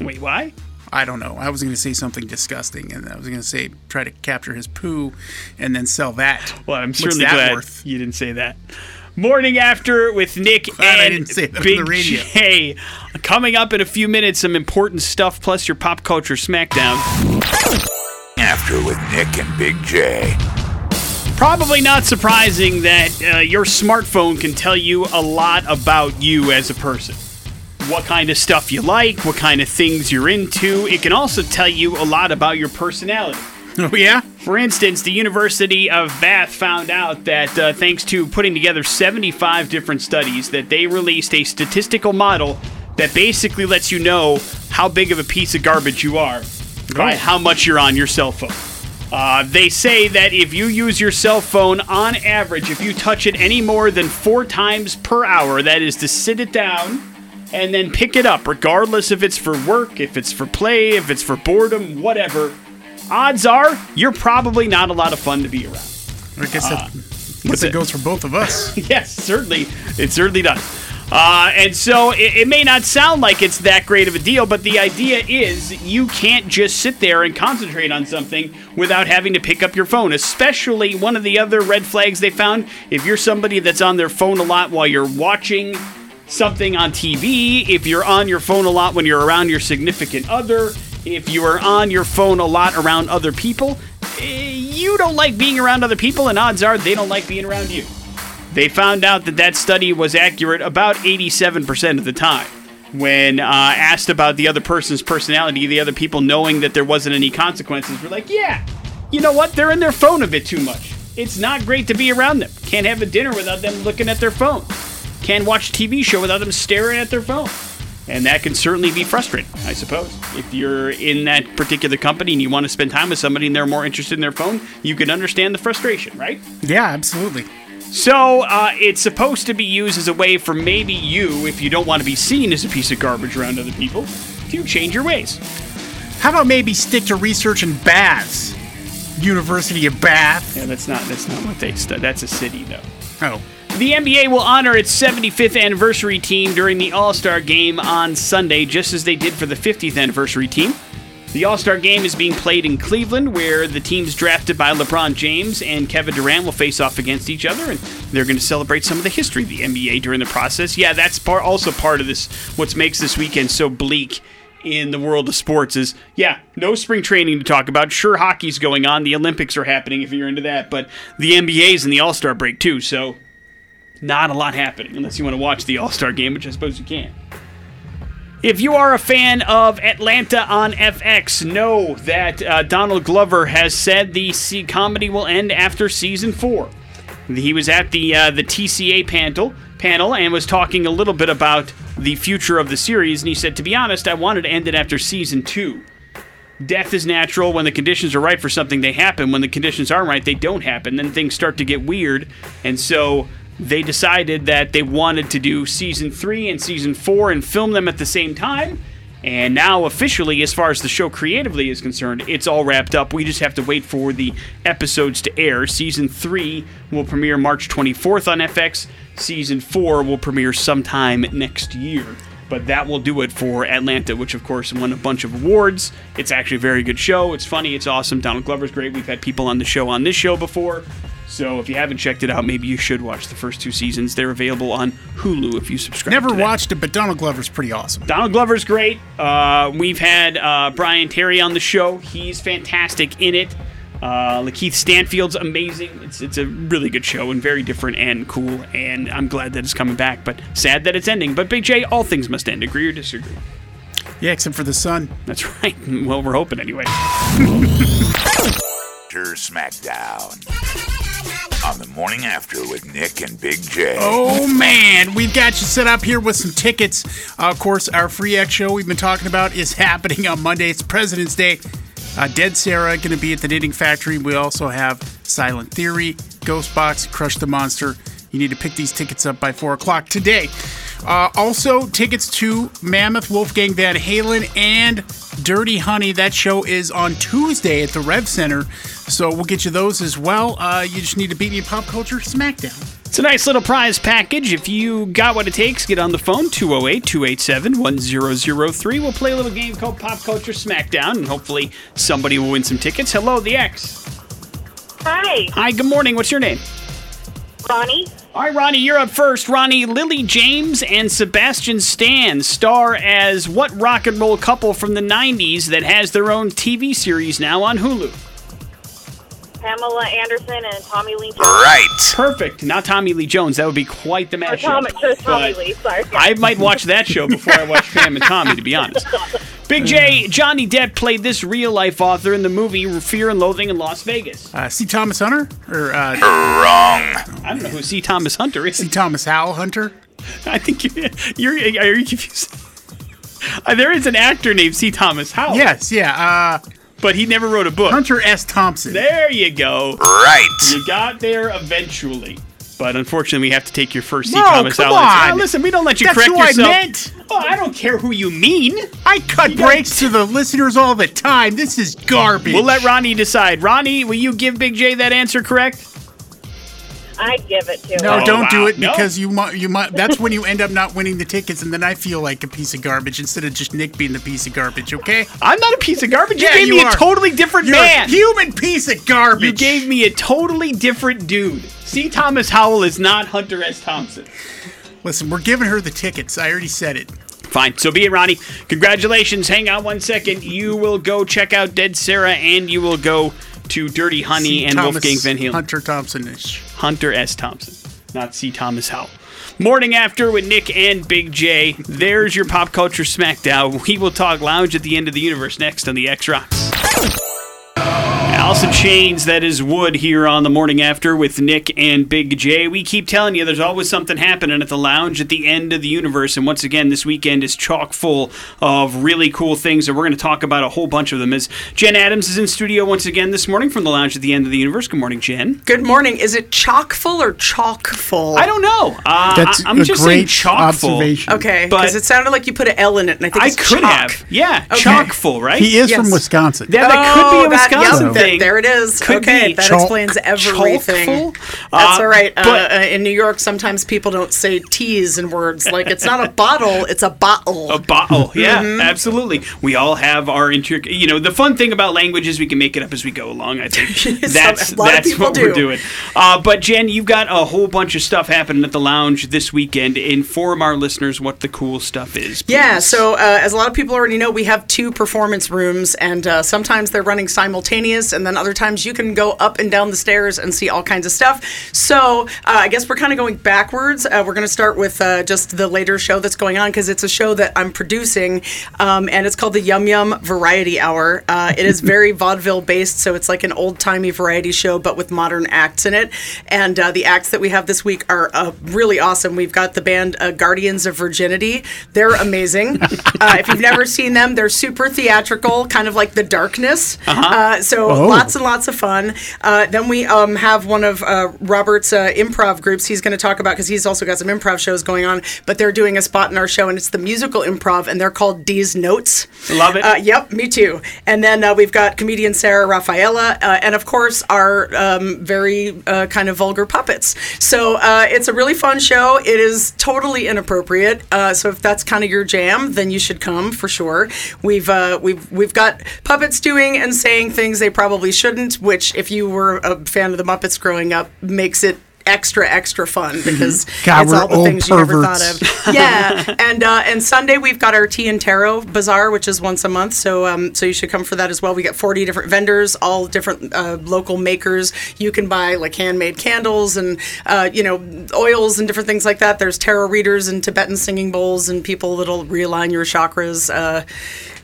Wait, why? I don't know. I was going to say something disgusting, and I was going to say try to capture his poo, and then sell that. Well, I'm What's certainly that glad worth? you didn't say that. Morning after with Nick [laughs] Glad I and didn't say that Big the radio. J. Coming up in a few minutes, some important stuff plus your pop culture smackdown. After with Nick and Big J. Probably not surprising that uh, your smartphone can tell you a lot about you as a person. What kind of stuff you like, what kind of things you're into. It can also tell you a lot about your personality. [laughs] Oh yeah. For instance, the University of Bath found out that uh, thanks to putting together 75 different studies, that they released a statistical model that basically lets you know how big of a piece of garbage you are by Oh. how much you're on your cell phone. Uh, they say that if you use your cell phone on average, if you touch it any more than four times per hour, that is to sit it down and then pick it up, regardless if it's for work, if it's for play, if it's for boredom, whatever, odds are you're probably not a lot of fun to be around. I guess that, I guess it goes for both of us. [laughs] yes, certainly. It certainly does. Uh, and so it, it may not sound like it's that great of a deal, but the idea is you can't just sit there and concentrate on something without having to pick up your phone. Especially one of the other red flags they found if you're somebody that's on their phone a lot while you're watching something on TV, if you're on your phone a lot when you're around your significant other, if you are on your phone a lot around other people, eh, you don't like being around other people, and odds are they don't like being around you. They found out that that study was accurate about 87% of the time. When uh, asked about the other person's personality, the other people knowing that there wasn't any consequences were like, yeah, you know what? They're in their phone a bit too much. It's not great to be around them. Can't have a dinner without them looking at their phone. Can't watch TV show without them staring at their phone. And that can certainly be frustrating, I suppose. If you're in that particular company and you want to spend time with somebody and they're more interested in their phone, you can understand the frustration, right? yeah, absolutely. So uh, it's supposed to be used as a way for maybe you, if you don't want to be seen as a piece of garbage around other people, to change your ways. How about maybe stick to research in baths? University of Bath. Yeah, that's not that's not what they stu That's a city, though. Oh. The NBA will honor its 75th anniversary team during the All Star game on Sunday, just as they did for the 50th anniversary team. The All Star game is being played in Cleveland, where the teams drafted by LeBron James and Kevin Durant will face off against each other, and they're going to celebrate some of the history of the NBA during the process. Yeah, that's part, also part of this. What makes this weekend so bleak in the world of sports is yeah, no spring training to talk about. Sure, hockey's going on, the Olympics are happening if you're into that, but the NBA's in the All Star break too, so not a lot happening unless you want to watch the All Star game, which I suppose you can. If you are a fan of Atlanta on FX, know that uh, Donald Glover has said the C- comedy will end after season four. He was at the uh, the TCA panel panel and was talking a little bit about the future of the series, and he said, "To be honest, I wanted to end it after season two. Death is natural. When the conditions are right for something, they happen. When the conditions aren't right, they don't happen. Then things start to get weird, and so." They decided that they wanted to do season three and season four and film them at the same time. And now, officially, as far as the show creatively is concerned, it's all wrapped up. We just have to wait for the episodes to air. Season 3 will premiere March 24th on FX. Season 4 will premiere sometime next year. But that will do it for Atlanta, which, of course, won a bunch of awards. It's actually a very good show. It's funny. It's awesome. Donald Glover's great. We've had people on the show on this show before. So if you haven't checked it out, maybe you should watch the first two seasons. They're available on Hulu if you subscribe. Never to watched it, but Donald Glover's pretty awesome. Donald Glover's great. Uh, we've had uh, Brian Terry on the show. He's fantastic in it. Uh, Lakeith Stanfield's amazing. It's it's a really good show and very different and cool. And I'm glad that it's coming back, but sad that it's ending. But Big J, all things must end. Agree or disagree? Yeah, except for the sun. That's [laughs] right. Well, we're hoping anyway. SmackDown. On the morning after with Nick and Big J. Oh man, we've got you set up here with some tickets. Uh, of course, our free X show we've been talking about is [laughs] happening on Monday. It's President's Day. Uh, Dead Sara going to be at the Knitting Factory. We also have Silent Theory, Ghost Box, Crush the Monster. You need to pick these tickets up by four o'clock today. Uh, also, tickets to Mammoth, Wolfgang Van Halen, and Dirty Honey. That show is on Tuesday at the Rev Center, so we'll get you those as well. Uh, you just need to beat me Pop Culture Smackdown. It's a nice little prize package. If you got what it takes, get on the phone 208 287 1003. We'll play a little game called Pop Culture Smackdown, and hopefully somebody will win some tickets. Hello, the X. Hi, Hi, good morning. What's your name? Ronnie. All right, Ronnie, you're up first. Ronnie, Lily James and Sebastian Stan star as what rock and roll couple from the 90s that has their own TV series now on Hulu? Pamela Anderson and Tommy Lee Jones. Right. Perfect. Not Tommy Lee Jones. That would be quite the Or mashup. Tommy, Tommy Lee, sorry. I might watch that show before I watch Pam and Tommy, to be honest. [laughs] Big J, Johnny Depp played this real life author in the movie Fear and Loathing in Las Vegas. Uh, C. Thomas Hunter or uh, Wrong. I don't know who C. Thomas Hunter is. C. Thomas Howell Hunter? [laughs] I think you're, you're are you confused? [laughs] Uh, there is an actor named C. Thomas Howell. Yes, yeah. Uh, but he never wrote a book. Hunter S. Thompson. There you go. Right. You got there eventually. But unfortunately, we have to take your first C. No, Thomas come Howell. on. Listen, we don't let you That's correct who I meant. Oh, I don't care who you mean. I cut You got- breaks to the listeners all the time. This is garbage. We'll let Ronnie decide. Ronnie, will you give Big J that answer correct? I give it to No, him. don't oh, wow. do it No. because you might. You might. That's when you end up not winning the tickets, and then I feel like a piece of garbage instead of just Nick being the piece of garbage. Okay? I'm not a piece of garbage. You Yeah, gave you me are. a totally different You're man. a human piece of garbage. You gave me a totally different dude. C. Thomas Howell is not Hunter S. Thompson. Listen, we're giving her the tickets. I already said it. Fine. So be it, Ronnie. Congratulations. Hang on one second. You will go check out Dead Sara, and you will go to Dirty Honey C. and Thomas Wolfgang Van Halen. Hunter Thompson-ish. Hunter S. Thompson, not C. Thomas Howell. Morning after with Nick and Big J. There's your pop culture smackdown. We will talk lounge at the end of the universe next on the X Rocks. Alice in Chains, that is Wood here on the morning after with Nick and Big J. We keep telling you there's always something happening at the lounge at the end of the universe. And once again, this weekend is chock full of really cool things, and we're going to talk about a whole bunch of them. As Jen Adams is in studio once again this morning from the lounge at the end of the universe. Good morning, Jen. Good morning. Is it chock full or chalk full? I don't know. Uh, That's I, am a just great saying chock full. observation. Okay, because it sounded like you put an L in it, and I think I it's could chalk. have. Yeah, Okay. chock full, right? He is Yes. from Wisconsin. That, that could be Oh, a that- Wisconsin yep, thing. There it is. Could okay, be. that Chalk- explains everything. That's Uh, all right. Uh, but- uh, in New York, sometimes people don't say T's in words. Like it's not a bottle, it's a bottle. A bottle, [laughs] yeah, Mm-hmm. absolutely. We all have our inter. You know, the fun thing about language is we can make it up as we go along. I think [laughs] that's that's what we're doing. Uh, but Jen, you've got a whole bunch of stuff happening at the lounge this weekend. Inform our listeners what the cool stuff is. Yeah, so uh, as a lot of people already know, we have two performance rooms, and uh, sometimes they're running simultaneous, and then other times you can go up and down the stairs and see all kinds of stuff. So uh, I guess we're kind of going backwards. Uh, we're going to start with uh, just the later show that's going on because it's a show that I'm producing, um, and it's called the Yum Yum Variety Hour. Uh, it is very [laughs] vaudeville based, so it's like an old timey variety show, but with modern acts in it. And uh, the acts that we have this week are uh, really awesome. We've got the band uh, Guardians of Virginity. They're amazing. [laughs] uh, if you've never seen them, they're super theatrical, kind of like The Darkness. uh so lots and lots of fun. Uh, then we um, have one of uh, Robert's uh, improv groups. He's going to talk about because he's also got some improv shows going on. But they're doing a spot in our show, and it's the musical improv, and they're called D's Notes. Love it. Uh, yep, me too. And then uh, we've got comedian Sarah Rafaela uh, and of course our um, very uh, kind of vulgar puppets. So uh, it's a really fun show. It is totally inappropriate. Uh, so if that's kind of your jam, then you should come for sure. We've uh, we've we've got puppets doing and saying things they probably shouldn't, which if you were a fan of the Muppets growing up, makes it extra extra fun because God, it's all the old things you never thought of. Yeah, and uh, and Sunday we've got our tea and tarot bazaar, which is once a month. So um, so you should come for that as well. We got forty different vendors, all different uh, local makers. You can buy like handmade candles and uh, you know oils and different things like that. There's tarot readers and Tibetan singing bowls and people that'll realign your chakras. Uh,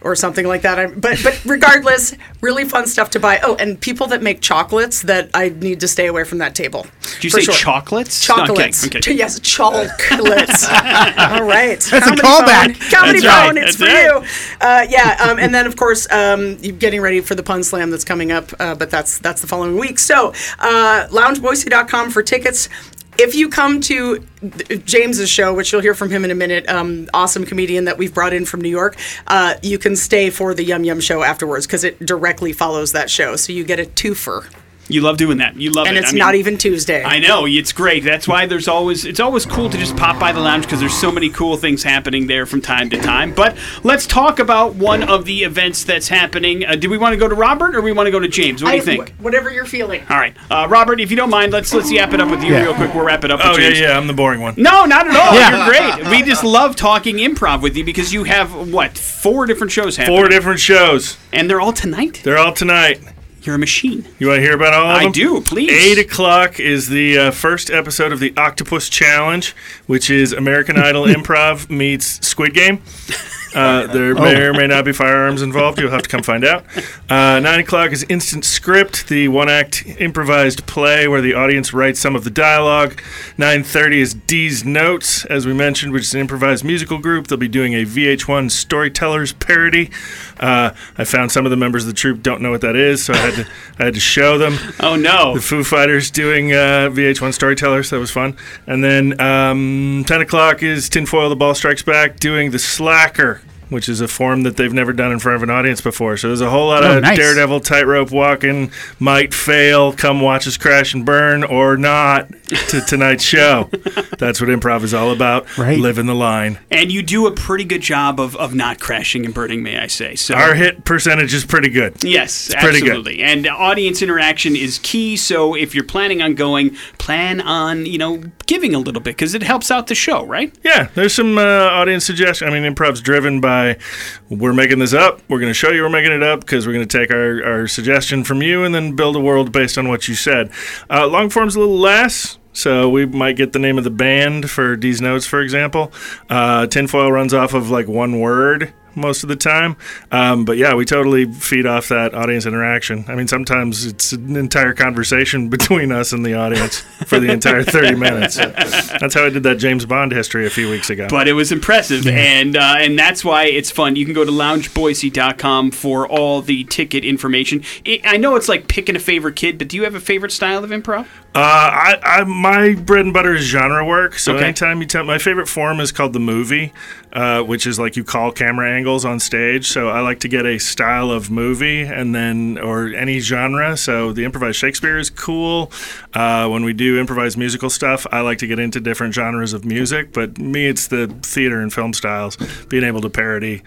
or something like that. I, but but regardless, really fun stuff to buy. Oh, and people that make chocolates that I need to stay away from that table. Did you for say sure. chocolates? No, I'm kidding, Chocolates. I'm kidding. Yes, chocolates. [laughs] All right. That's a callback. Comedy That's right. It's that's for right. you. Uh, yeah. Um, and then of course, um, you're getting ready for the pun slam that's coming up. Uh, but that's that's the following week. So uh, loungeboise.com for tickets. If you come to th- James's show, which you'll hear from him in a minute, um, awesome comedian that we've brought in from New York, uh, you can stay for the Yum Yum show afterwards because it directly follows that show. So you get a twofer, You love doing that. You love and it. And it's I mean, not even Tuesday. I know it's great. That's why there's always it's always cool to just pop by the lounge because there's so many cool things happening there from time to time. But let's talk about one of the events that's happening. Uh, do we want to go to Robert or we want to go to James? What do you think? wh- whatever you're feeling. All right, uh, Robert, if you don't mind, let's let's yap it up with you Yeah. real quick. We'll wrap it up. With Oh yeah, yeah. I'm the boring one. No, not at all. Yeah. You're great. We just love talking improv with you because you have what four different shows happening, Four different shows. and they're all tonight. They're all tonight. You're a machine. You want to hear about all of them? I do, please. Eight o'clock is the uh, first episode of the Octopus Challenge, which is American Idol [laughs] improv meets Squid Game. Uh, there may or may not be firearms involved. You'll have to come find out. Uh, nine o'clock is Instant Script, the one-act improvised play where the audience writes some of the dialogue. Nine thirty is D's Notes, as we mentioned, which is an improvised musical group. They'll be doing a VH1 Storytellers parody. Uh, I found some of the members of the troupe don't know what that is, so I had to [laughs] I had to show them Oh no. the Foo Fighters doing uh, VH1 Storytellers. That was fun. And then um, 10 o'clock is Tinfoil the Ball Strikes Back doing The Slacker, which is a form that they've never done in front of an audience before. So there's a whole lot Oh, of nice. daredevil tightrope walking, might fail, come watch us crash and burn, or not to tonight's show. [laughs] That's what improv is all about. Right. Living the line. And you do a pretty good job of, of not crashing and burning, may I say. So Our hit percentage is pretty good. Yes, it's pretty good. absolutely. And audience interaction is key. So if you're planning on going, plan on you know giving a little bit because it helps out the show, right? Yeah, there's some uh, audience suggestion. I mean, improv's driven by we're making this up. We're going to show you we're making it up because we're going to take our, our suggestion from you and then build a world based on what you said. Uh, long form's a little less. So we might get the name of the band for these Notes, for example. Uh, tinfoil runs off of like one word most of the time. Um, but yeah, we totally feed off that audience interaction. I mean, sometimes it's an entire conversation [laughs] between us and the audience for the entire 30 [laughs] minutes. That's how I did that James Bond history a few weeks ago. But it was impressive, and uh, and that's why it's fun. You can go to loungeboise.com for all the ticket information. I I know it's like picking a favorite kid, but do you have a favorite style of improv? Uh, I, I my bread and butter is genre work. So Okay. anytime you tell my favorite form is called the movie. Uh, which is like you call camera angles on stage. So I like to get a style of movie and then, or any genre. So the improvised Shakespeare is cool. Uh, when we do improvised musical stuff, I like to get into different genres of music. But me, it's the theater and film styles, being able to parody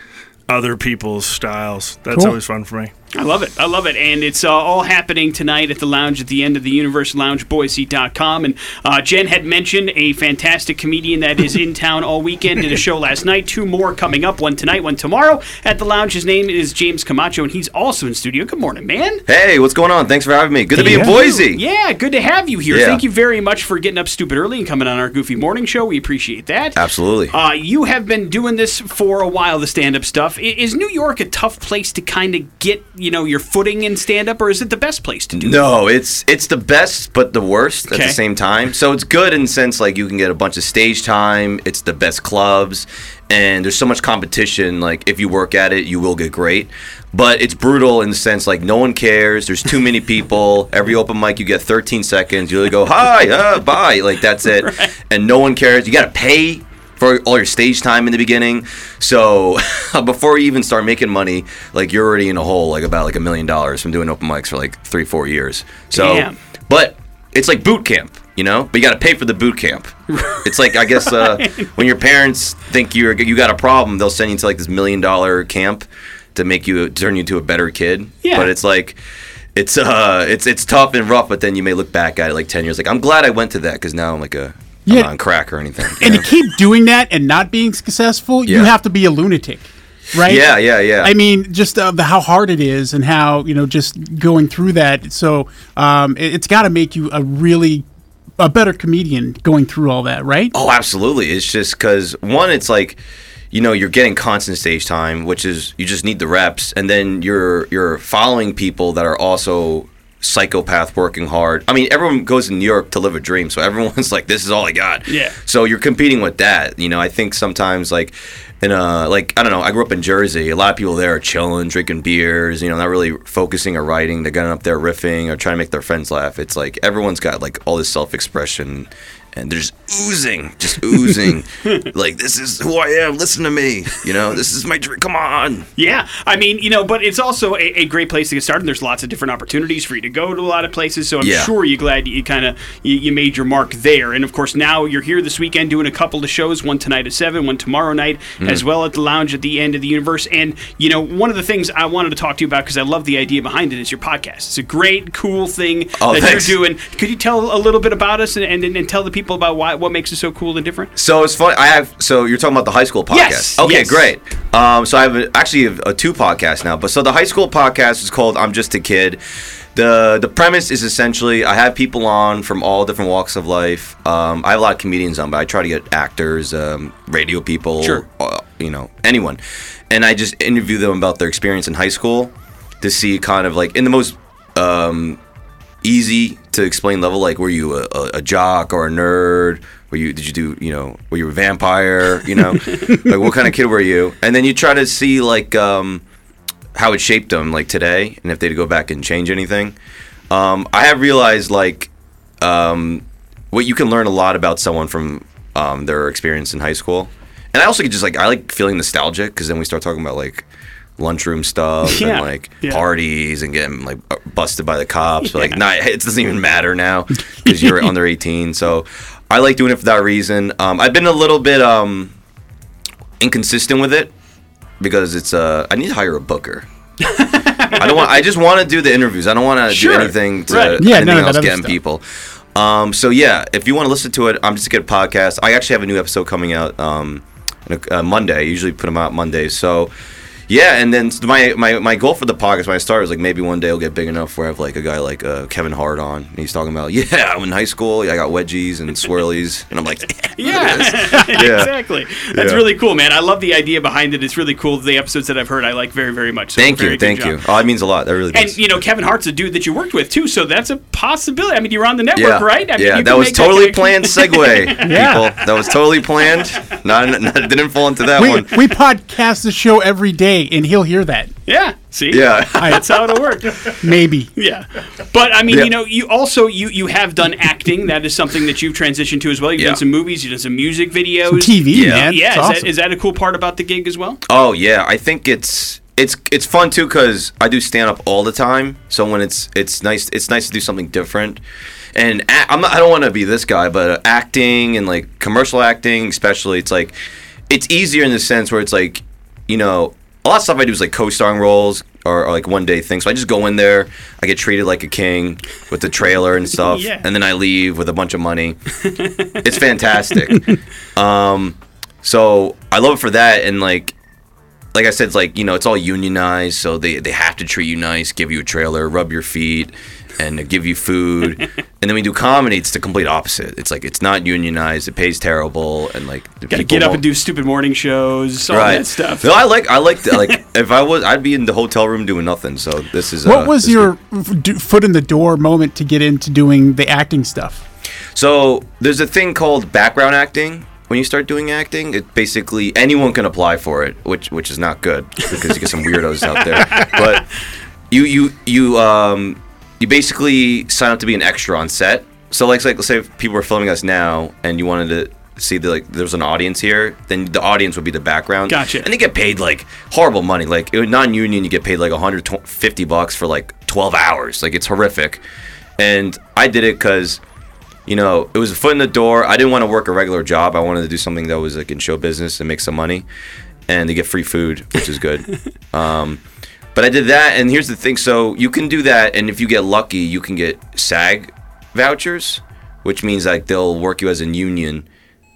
other people's styles. That's Cool. always fun for me. I love it. I love it. And it's uh, all happening tonight at the lounge at the end of the Universe Lounge, Boise.com. And uh, Jen had mentioned a fantastic comedian that is in town all weekend. Did a show last night. Two more coming up. One tonight, one tomorrow at the lounge. His name is James Camacho, and he's also in studio. Good morning, man. Hey, what's going on? Thanks for having me. Good to be in Boise. Yeah, good to have you here. Yeah. Thank you very much for getting up stupid early and coming on our Goofy Morning Show. We appreciate that. Absolutely. Uh, you have been doing this for a while, the stand-up stuff. Is New York a tough place to kind of get, you know, your footing in stand-up, or is it the best place to do? No, it's it's the best but the worst at the same time. So it's good in the sense like you can get a bunch of stage time. It's the best clubs, and there's so much competition. Like if you work at it, you will get great. But it's brutal in the sense like no one cares. There's too many people. Every open mic you get 13 seconds. You really go hi, uh, bye, like that's it, [laughs] and no one cares. You got to pay for all your stage time in the beginning. So [laughs] before you even start making money, like you're already in a hole, like about like a million dollars from doing open mics for like three, four years. So, Damn. but it's like boot camp, you know. But you got to pay for the boot camp. [laughs] It's like I guess uh, when your parents think you're you got a problem, they'll send you to like this million dollar camp to make you turn you into a better kid. Yeah. But it's like. It's uh, it's it's tough and rough, but then you may look back at it like ten years. Like I'm glad I went to that because now I'm like a Yeah. not on crack or anything. And know? to keep doing that and not being successful, you have to be a lunatic, right? Yeah, yeah, yeah. I mean, just uh, the, how hard it is and how you know just going through that. So um, it, it's got to make you a really a better comedian going through all that, right? Oh, absolutely. It's just because one, it's like, you know, you're getting constant stage time, which is you just need the reps, and then you're you're following people that are also psychopath working hard. I mean, everyone goes to New York to live a dream, so everyone's [laughs] like, this is all I got. Yeah. So you're competing with that. You know, I think sometimes like. In a, like I don't know, I grew up in Jersey. A lot of people there are chilling, drinking beers. You know, not really focusing or writing. They're getting up there riffing or trying to make their friends laugh. It's like everyone's got like all this self-expression, and they're just oozing, just oozing. [laughs] like this is who I am. Listen to me. You know, this is my dream. Come on. Yeah, I mean, you know, but it's also a, a great place to get started. There's lots of different opportunities for you to go to a lot of places. So I'm Yeah. sure you're glad you kind of you, you made your mark there. And of course, now you're here this weekend doing a couple of shows. One tonight at seven, one tomorrow night, Mm. as well at the lounge at the end of the universe. And you know, one of the things I wanted to talk to you about because I love the idea behind it is your podcast. It's a great, cool thing Oh, that thanks. you're doing. Could you tell a little bit about us and, and, and tell the people about why what makes it so cool and different? So it's funny. I have. So you're talking about the high school podcast. Yes, Okay, yes. great. Um, so I have a, actually a, a two podcasts now. But so the high school podcast is called "I'm Just a Kid." The the premise is essentially I have people on from all different walks of life. Um, I have a lot of comedians on, but I try to get actors, um, radio people, Sure. uh, you know, anyone, and I just interview them about their experience in high school to see kind of like in the most um, easy to explain level like were you a, a, jock or a nerd? Were you did you do you know were you a vampire you know? [laughs] Like what kind of kid were you? And then you try to see like um how it shaped them like today and if they'd go back and change anything. Um i have realized like um what you can learn a lot about someone from um their experience in high school. And i also get just like i like feeling nostalgic because then we start talking about like lunchroom stuff Yeah, and like yeah. parties and getting like uh, busted by the cops. But like, not it doesn't even matter now [laughs] because you're under 18. So I like doing it for that reason. Um, I've been a little bit um, inconsistent with it because it's uh, I need to hire a booker. [laughs] I don't want. I just want to do the interviews. I don't want to Sure, do anything to right. Yeah, anything of else getting stuff. people. Um, so yeah, if you want to listen to it, I'm just a good podcast. I actually have a new episode coming out um, a- uh, Monday. I usually put them out Mondays. So yeah, and then my, my my goal for the podcast when I started was like maybe one day I'll get big enough where I have like a guy like uh, Kevin Hart on, and he's talking about [laughs] yeah, I'm in high school, I got wedgies and swirlies, and I'm like [laughs] Yeah, [laughs] Yeah. exactly. That's Yeah. really cool, man. I love the idea behind it. It's really cool. The episodes that I've heard, I like very, very much. So thank you, thank job. you. Oh, it means a lot. That really does. And you know, Kevin Hart's a dude that you worked with too, so that's a possibility. I mean, you're on the network, yeah, right? I mean, yeah, that was totally connection. planned. Segue, Yeah. people. That was totally planned. Not, not didn't fall into that We, one. we podcast the show every day day, and he'll hear that. Yeah. See. Yeah. [laughs] That's how it'll work. Maybe. Yeah, but I mean, Yeah. you know, you also you you have done acting. That is something that you've transitioned to as well. You've Yeah. done some movies. You've done some music videos. Some TV, Yeah. man. Yeah, It's is, awesome. that, is that a cool part about the gig as well? Oh yeah, I think it's it's it's fun too because I do stand up all the time. So when it's it's nice it's nice to do something different. And a- I'm not, I don't want to be this guy, but uh, acting and like commercial acting, especially, it's like it's easier in the sense where it's like you know a lot of stuff I do is like co-starring roles or, or like one day things. So I just go in there, I get treated like a king with the trailer and stuff, [laughs] Yeah. and then I leave with a bunch of money. [laughs] it's fantastic. um, so I love it for that, and like like I said, it's like you know, it's all unionized, so they they have to treat you nice, give you a trailer, rub your feet, and give you food. [laughs] and then we do comedy; it's the complete opposite. It's like it's not unionized, it pays terrible, and like the Got to get up won't- and do stupid morning shows, all that stuff. No, I like I like the, like [laughs] if I was, I'd be in the hotel room doing nothing. So this is What uh, was your good. foot in the door moment to get into doing the acting stuff? So there's a thing called background acting. When you start doing acting, it basically anyone can apply for it, which which is not good because you get some weirdos out there. [laughs] But you you you um you basically sign up to be an extra on set. So like like let's say if people were filming us now and you wanted to see the like there's an audience here, then the audience would be the background. Gotcha. And they get paid like horrible money. Like non-union, you get paid like 150 bucks for like 12 hours. Like it's horrific. And I did it because you know, it was a foot in the door. I didn't want to work a regular job. I wanted to do something that was like in show business and make some money, and to get free food, which is good. [laughs] um, but I did that, and here's the thing: so you can do that, and if you get lucky, you can get SAG vouchers, which means like they'll work you as a union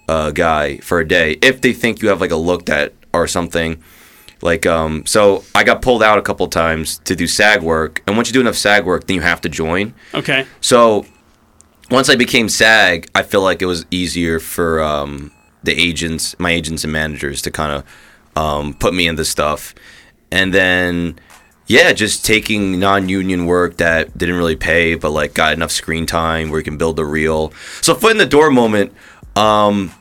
uh, guy for a day if they think you have like a look that or something. Like um, so, I got pulled out a couple times to do SAG work, and once you do enough SAG work, then you have to join. Okay. So once I became SAG, I feel like it was easier for um, the agents, my agents and managers, to kind of um, put me in into stuff, and then yeah, just taking non-union work that didn't really pay, but like got enough screen time where you can build a reel. So foot in the door moment. Um,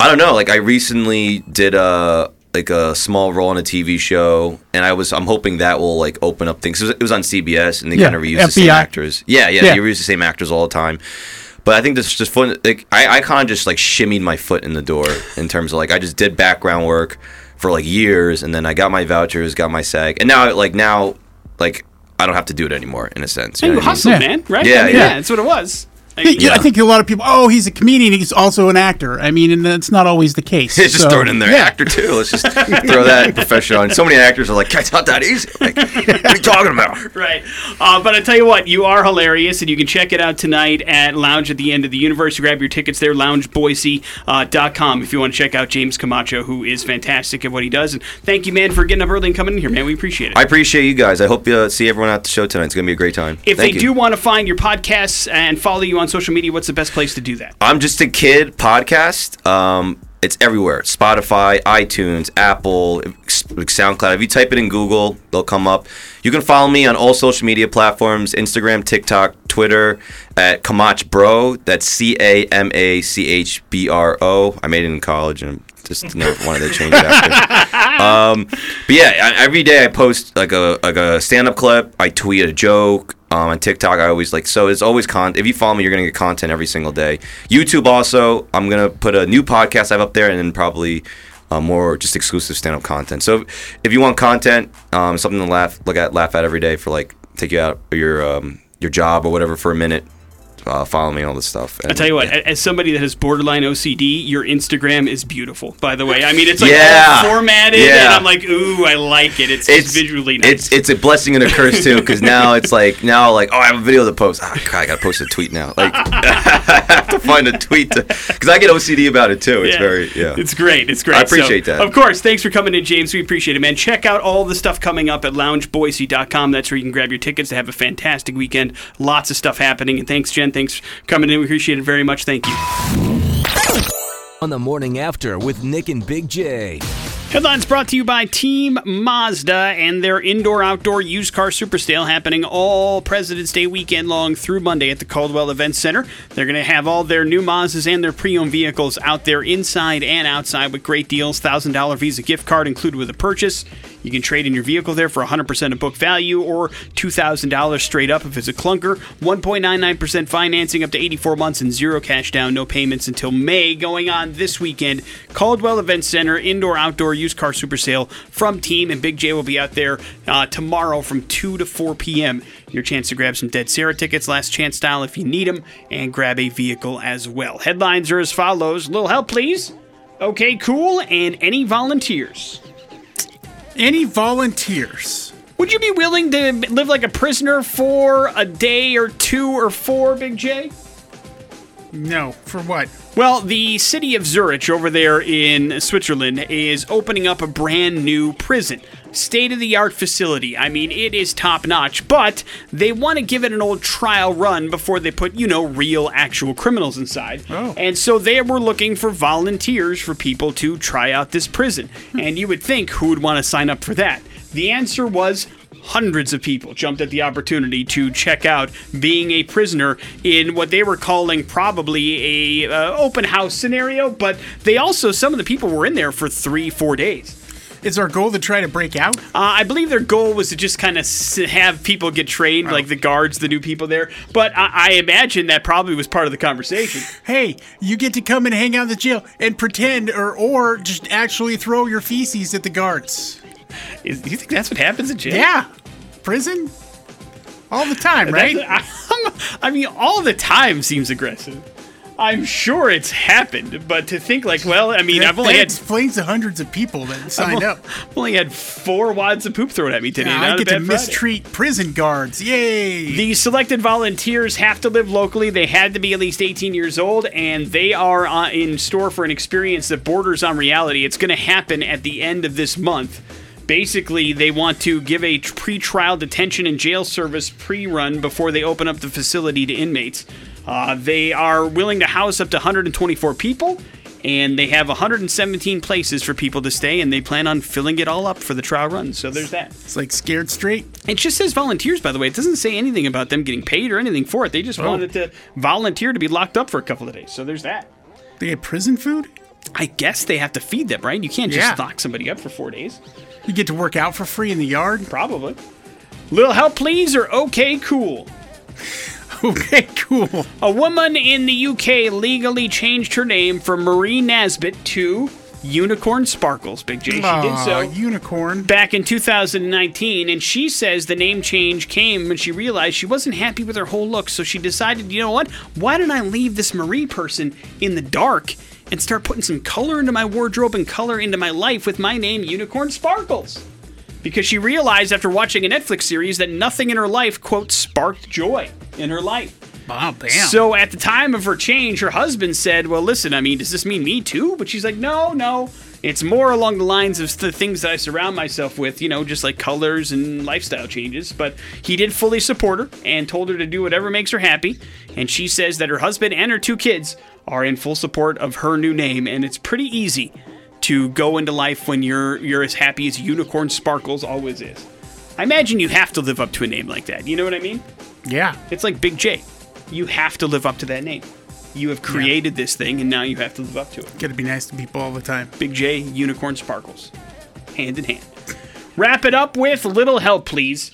I don't know. Like I recently did a like a small role on a TV show, and I was I'm hoping that will like open up things. It was, it was on CBS, and they Yeah, kind of reuse the same actors. Yeah, yeah, Yeah. they reuse the same actors all the time. But I think this just fun. Like I, I kind of just like shimmied my foot in the door in terms of like I just did background work for like years, and then I got my vouchers, got my SAG, and now like now like I don't have to do it anymore in a sense. And know you what I mean? man, right? Yeah, I mean, yeah. yeah, that's what it was. Like, Yeah, Yeah. I think a lot of people. Oh, he's a comedian. He's also an actor. I mean, and that's not always the case. It's just So, throw it in there. yeah. Actor too. Let's just [laughs] throw that profession on. So many actors are like, it's not that easy. Like, what are you talking about? [laughs] Right. Uh, but I tell you what, you are hilarious, and you can check it out tonight at Lounge at the End of the Universe. You grab your tickets there, loungeboise.com, if you want to check out James Camacho, who is fantastic at what he does. And thank you, man, for getting up early and coming in here, man. We appreciate it. I appreciate you guys. I hope you uh, see everyone at the show tonight. It's gonna be a great time. if Thank they you. do want to find your podcasts and follow you on social media, what's the best place to do that? I'm just a kid podcast. Um, it's everywhere: Spotify, iTunes, Apple, SoundCloud. If you type it in Google, they'll come up. You can follow me on all social media platforms: Instagram, TikTok, Twitter at Camach Bro. That's C A M A C H B R O. I made it in college and just never wanted to change it after. [laughs] um, but yeah, I, every day I post like a like a stand up clip. I tweet a joke. Um, on TikTok, I always like so. It's always con. If you follow me, you're gonna get content every single day. YouTube also, I'm gonna put a new podcast I have up there, and then probably uh, more just exclusive stand up content. So if, if you want content, um, something to laugh, look at, laugh at every day for like take you out of your um, your job or whatever for a minute. Uh, follow me and all this stuff. I tell you what, a- as somebody that has borderline OCD, your Instagram is beautiful. By the way, I mean it's like Yeah. all formatted, and I'm like, ooh, I like it. It's, it's visually nice. It's it's a blessing and a curse too, because [laughs] now it's like now like oh I have a video to post. Ah, God, I gotta post a tweet now. Like [laughs] I have to find a tweet because I get OCD about it too. It's Yeah. very yeah. It's great. It's great. I appreciate So, that. Of course. Thanks for coming in, James. We appreciate it, man. Check out all the stuff coming up at loungeboise.com. That's where you can grab your tickets to have a fantastic weekend. Lots of stuff happening. And thanks, Jen. Thanks for coming in. We appreciate it very much. Thank you. on the morning after with Nick and Big J. Headlines brought to you by Team Mazda and their indoor outdoor used car super sale happening all President's Day weekend long through Monday at the Caldwell Event Center. They're going to have all their new Mazdas and their pre owned vehicles out there inside and outside with great deals. $1,000 Visa gift card included with a purchase. You can trade in your vehicle there for 100% of book value or $2,000 straight up if it's a clunker. 1.99% financing up to 84 months and zero cash down, no payments until May. Going on this weekend, Caldwell Event Center, indoor outdoor used car super sale from Team, and Big J will be out there uh, tomorrow from 2 to 4 p.m. Your chance to grab some Dead Sara tickets, last chance style if you need them, and grab a vehicle as well. Headlines are as follows Little help, please. Okay, cool, and any volunteers. Any volunteers? Would you be willing to live like a prisoner for a day or two or four, Big J? No. For what? Well, the city of Zurich over there in Switzerland is opening up a brand new prison. State of the art facility. I mean, it is top notch, but they want to give it an old trial run before they put, you know, real actual criminals inside. Oh. And so they were looking for volunteers for people to try out this prison. Hmm. And you would think who would want to sign up for that? The answer was hundreds of people jumped at the opportunity to check out being a prisoner in what they were calling probably a uh, open house scenario but they also some of the people were in there for three four days Is our goal to try to break out? uh, I believe their goal was to just kind of s- have people get trained, like the guards, the new people there. But I, I imagine that probably was part of the conversation. Hey, you get to come and hang out in the jail and pretend, or or just actually throw your feces at the guards. [laughs] Is, do you think that's what happens in jail? Yeah, prison, all the time, right? That's- [laughs] I mean, all the time seems aggressive. I'm sure it's happened, but to think like, well, I mean, That- I've only that had explains the hundreds of people that signed up. I've [laughs] only had four wads of poop thrown at me today. Yeah, Not I a get to Friday. mistreat prison guards. Yay! The selected volunteers have to live locally. They had to be at least 18 years old, and they are uh, in store for an experience that borders on reality. It's going to happen at the end of this month. Basically, they want to give a pre-trial detention and jail service pre-run before they open up the facility to inmates. Uh, they are willing to house up to 124 people, and they have 117 places for people to stay, and they plan on filling it all up for the trial run. So there's that. it's like scared straight. It just says volunteers, by the way. It doesn't say anything about them getting paid or anything for it. They just Oh. wanted to volunteer to be locked up for a couple of days. So there's that. They get prison food. I guess they have to feed them, right? You can't just Yeah. lock somebody up for four days. You get to work out for free in the yard. Probably. Little help, please, or okay, cool. [laughs] Okay, cool. A woman in the UK legally changed her name from Marie Nasbitt to Unicorn Sparkles. Big J, she did so. unicorn. back in 2019, and she says the name change came when she realized she wasn't happy with her whole look, so she decided, you know what? Why don't I leave this Marie person in the dark and start putting some color into my wardrobe and color into my life with my name, Unicorn Sparkles? Because she realized after watching a Netflix series that nothing in her life, quote, sparked joy in her life. Wow, damn. So at the time of her change, her husband said, "Well, listen, I mean, does this mean me too?" But she's like, "No, no. It's more along the lines of the things that I surround myself with, you know, just like colors and lifestyle changes." But he did fully support her and told her to do whatever makes her happy. And she says that her husband and her two kids are in full support of her new name, and it's pretty easy to go into life when you're you're as happy as Unicorn Sparkles always is. I imagine you have to live up to a name like that. You know what I mean? yeah. It's like Big J. You have to live up to that name. You have created this thing, and now you have to live up to it. Got to be nice to people all the time. Big J, Unicorn Sparkles. Hand in hand. Wrap it up with Little Help, please.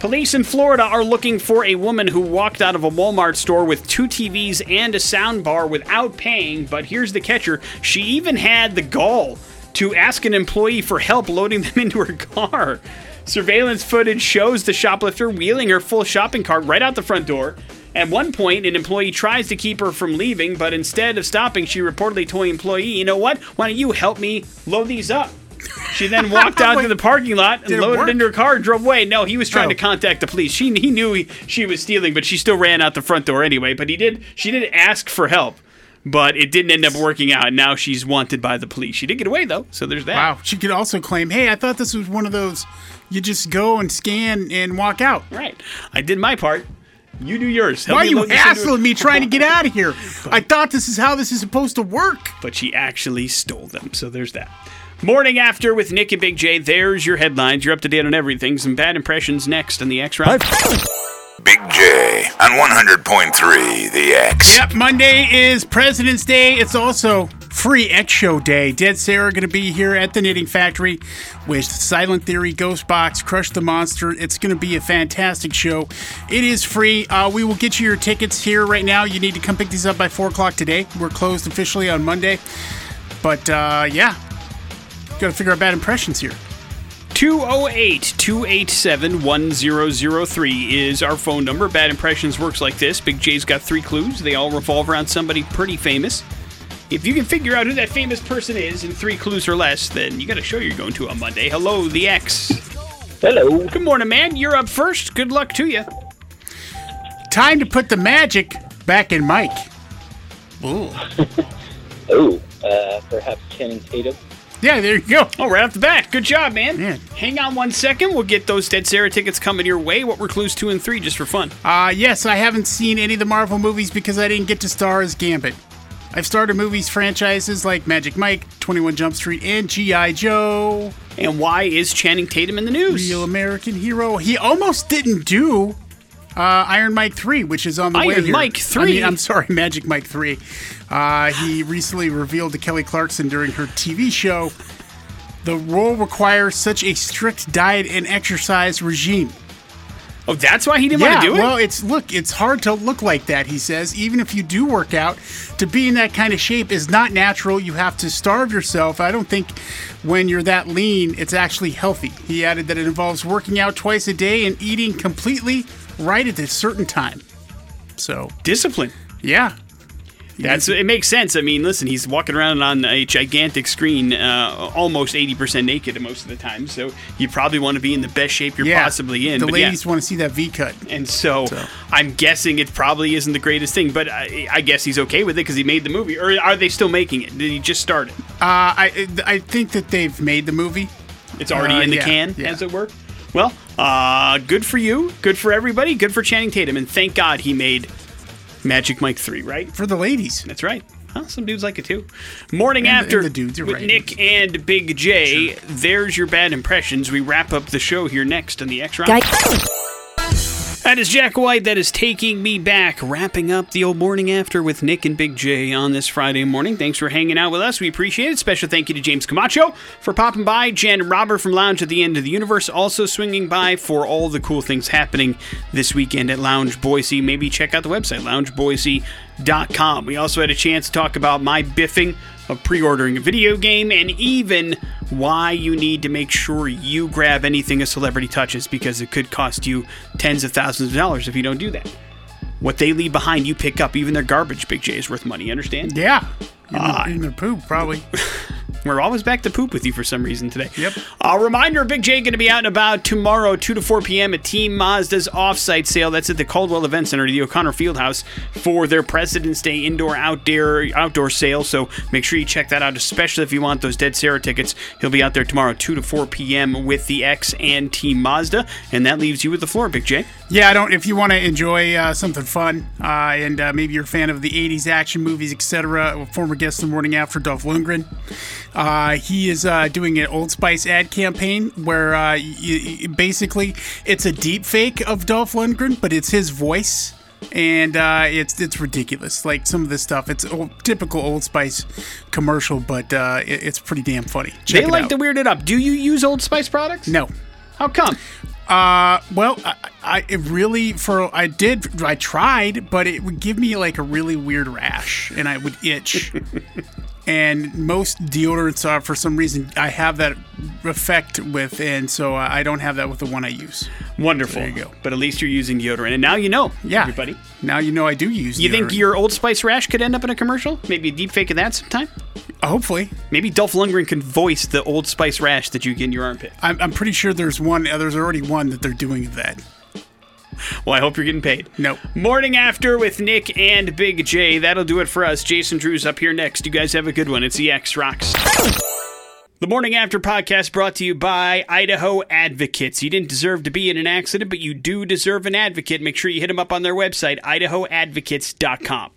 Police in Florida are looking for a woman who walked out of a Walmart store with two TVs and a sound bar without paying, but here's the catcher. She even had the gall to ask an employee for help loading them [laughs] into her car. Surveillance footage shows the shoplifter wheeling her full shopping cart right out the front door. At one point, an employee tries to keep her from leaving, but instead of stopping, she reportedly told the employee, You know what? Why don't you help me load these up? She then [laughs] walked out to the parking lot and loaded work? into her car and drove away. No, he was trying Oh. to contact the police. She he knew he, she was stealing, but she still ran out the front door anyway. But he did she did ask for help, but it didn't end up working out. And now she's wanted by the police. She did get away though, so there's that. Wow. She could also claim, hey, I thought this was one of those you just go and scan and walk out. Right, I did my part. You do yours. Help Why are you load this into a- hassling me trying to get out of here? I thought this is how this is supposed to work. but she actually stole them. So there's that. Morning after with Nick and Big J. There's your headlines. You're up to date on everything. Some bad impressions next on the X Rock. Big J on 100.3 The X. Yep, Monday is President's Day. It's also Free X Show Day. Dead Sara going to be here at the Knitting Factory with Silent Theory, Ghost Box, Crush the Monster. It's going to be a fantastic show. It is free. Uh, we will get you your tickets here right now. You need to come pick these up by 4 o'clock today. We're closed officially on Monday. But uh, yeah, got to figure out bad impressions here. 208 287 1003 is our phone number. Bad Impressions works like this Big J's got three clues. They all revolve around somebody pretty famous. If you can figure out who that famous person is in three clues or less, then you got a show you're going to on Monday. Hello, the X. Hello. Good morning, man. You're up first. Good luck to you. Time to put the magic back in Mike. Ooh. [laughs] Oh, uh, perhaps Channing Tatum. Yeah, there you go. Oh, right off the bat. Good job, man. Man. Hang on one second. We'll get those Dead Sara tickets coming your way. What were clues two and three, just for fun? Uh, yes, I haven't seen any of the Marvel movies because I didn't get to star as Gambit. I've started movies franchises like Magic Mike, 21 Jump Street, and G.I. Joe. And why is Channing Tatum in the news? Real American Hero. He almost didn't do uh, Iron Mike 3, which is on the way Iron. Mike I 3? mean, I'm sorry, [laughs] Magic Mike 3. Uh, he recently revealed to Kelly Clarkson during her TV show the role requires such a strict diet and exercise regime. Oh, that's why he didn't yeah, want to do it? well, it's look, it's hard to look like that. He says, even if you do work out, to be in that kind of shape is not natural. You have to starve yourself. I don't think when you're that lean, it's actually healthy. He added that it involves working out twice a day and eating completely right at a certain time. So, Discipline. yeah, That's it. Makes sense. I mean, listen, he's walking around on a gigantic screen, uh, almost eighty percent naked most of the time. So you probably want to be in the best shape you're yeah. possibly in. The but yeah. ladies want to see that V cut. And so, So. I'm guessing it probably isn't the greatest thing, but I, I guess he's okay with it because he made the movie. Or are they still making it? Did he just start it? Uh, I I think that they've made the movie. It's already Uh, in the yeah, can, as it were. Well, uh, good for you. Good for everybody. Good for Channing Tatum. And thank God he made Magic Mike 3, right? for the ladies. That's right. Huh, some dudes like it too. Morning And after and the dudes, you're with right. Nick and Big J. There's your bad impressions. We wrap up the show here next on the X Rock. That is Jack White. That is taking me back. Wrapping up the old morning after with Nick and Big J on this Friday morning. Thanks for hanging out with us. We appreciate it. Special thank you to James Camacho for popping by. Jan and Robert from Lounge at the End of the Universe also swinging by for all the cool things happening this weekend at Lounge Boise. Maybe check out the website, loungeboise.com. We also had a chance to talk about my biffing of pre ordering a video game and even why you need to make sure you grab anything a celebrity touches because it could cost you tens of thousands of dollars if you don't do that. What they leave behind, you pick up. Even their garbage, Big J, is worth money. Understand? Yeah, Ah. even their poop probably. [laughs] We're always back to poop with you for some reason today. Yep. A reminder Big J going to be out and about tomorrow, 2 to 4 p.m. at Team Mazda's offsite sale. That's at the Caldwell Event Center, the O'Connor Fieldhouse, for their President's Day indoor outdoor outdoor sale. So make sure you check that out, especially if you want those Dead Sara tickets. He'll be out there tomorrow, 2 to 4 p.m. with the X and Team Mazda. And that leaves you with the floor, Big J. Yeah, I don't. If you want to enjoy uh, something fun, uh, and uh, maybe you're a fan of the '80s action movies, etc., former guest the morning after Dolph Lundgren, uh, he is uh, doing an Old Spice ad campaign where uh, y- y- basically it's a deep fake of Dolph Lundgren, but it's his voice. And uh, it's it's ridiculous. Like some of this stuff, it's old, typical Old Spice commercial, but uh, it, it's pretty damn funny. Check they like out. to weird it up. Do you use Old Spice products? no, How come? uh, well, I, I it really for I did I tried, but it would give me like a really weird rash, and I would itch. [laughs] and most deodorants are for some reason I have that effect with, and so I don't have that with the one I use. Wonderful. There you go. But at least you're using deodorant. And now you know, Yeah, everybody. Now you know I do use. You think your Old Spice rash could end up in a commercial? Maybe a deep fake of that sometime? hopefully. Maybe Dolph Lundgren can voice the Old Spice rash that you get in your armpit. I'm, I'm pretty sure there's one. uh, There's already one that they're doing of that. [laughs] Well, I hope you're getting paid. No. Morning after with Nick and Big J. That'll do it for us. Jason Drew's up here next. You guys have a good one. It's the X Rocks. The Morning After podcast brought to you by Idaho Advocates. You didn't deserve to be in an accident, but you do deserve an advocate. Make sure you hit them up on their website, idahoadvocates.com.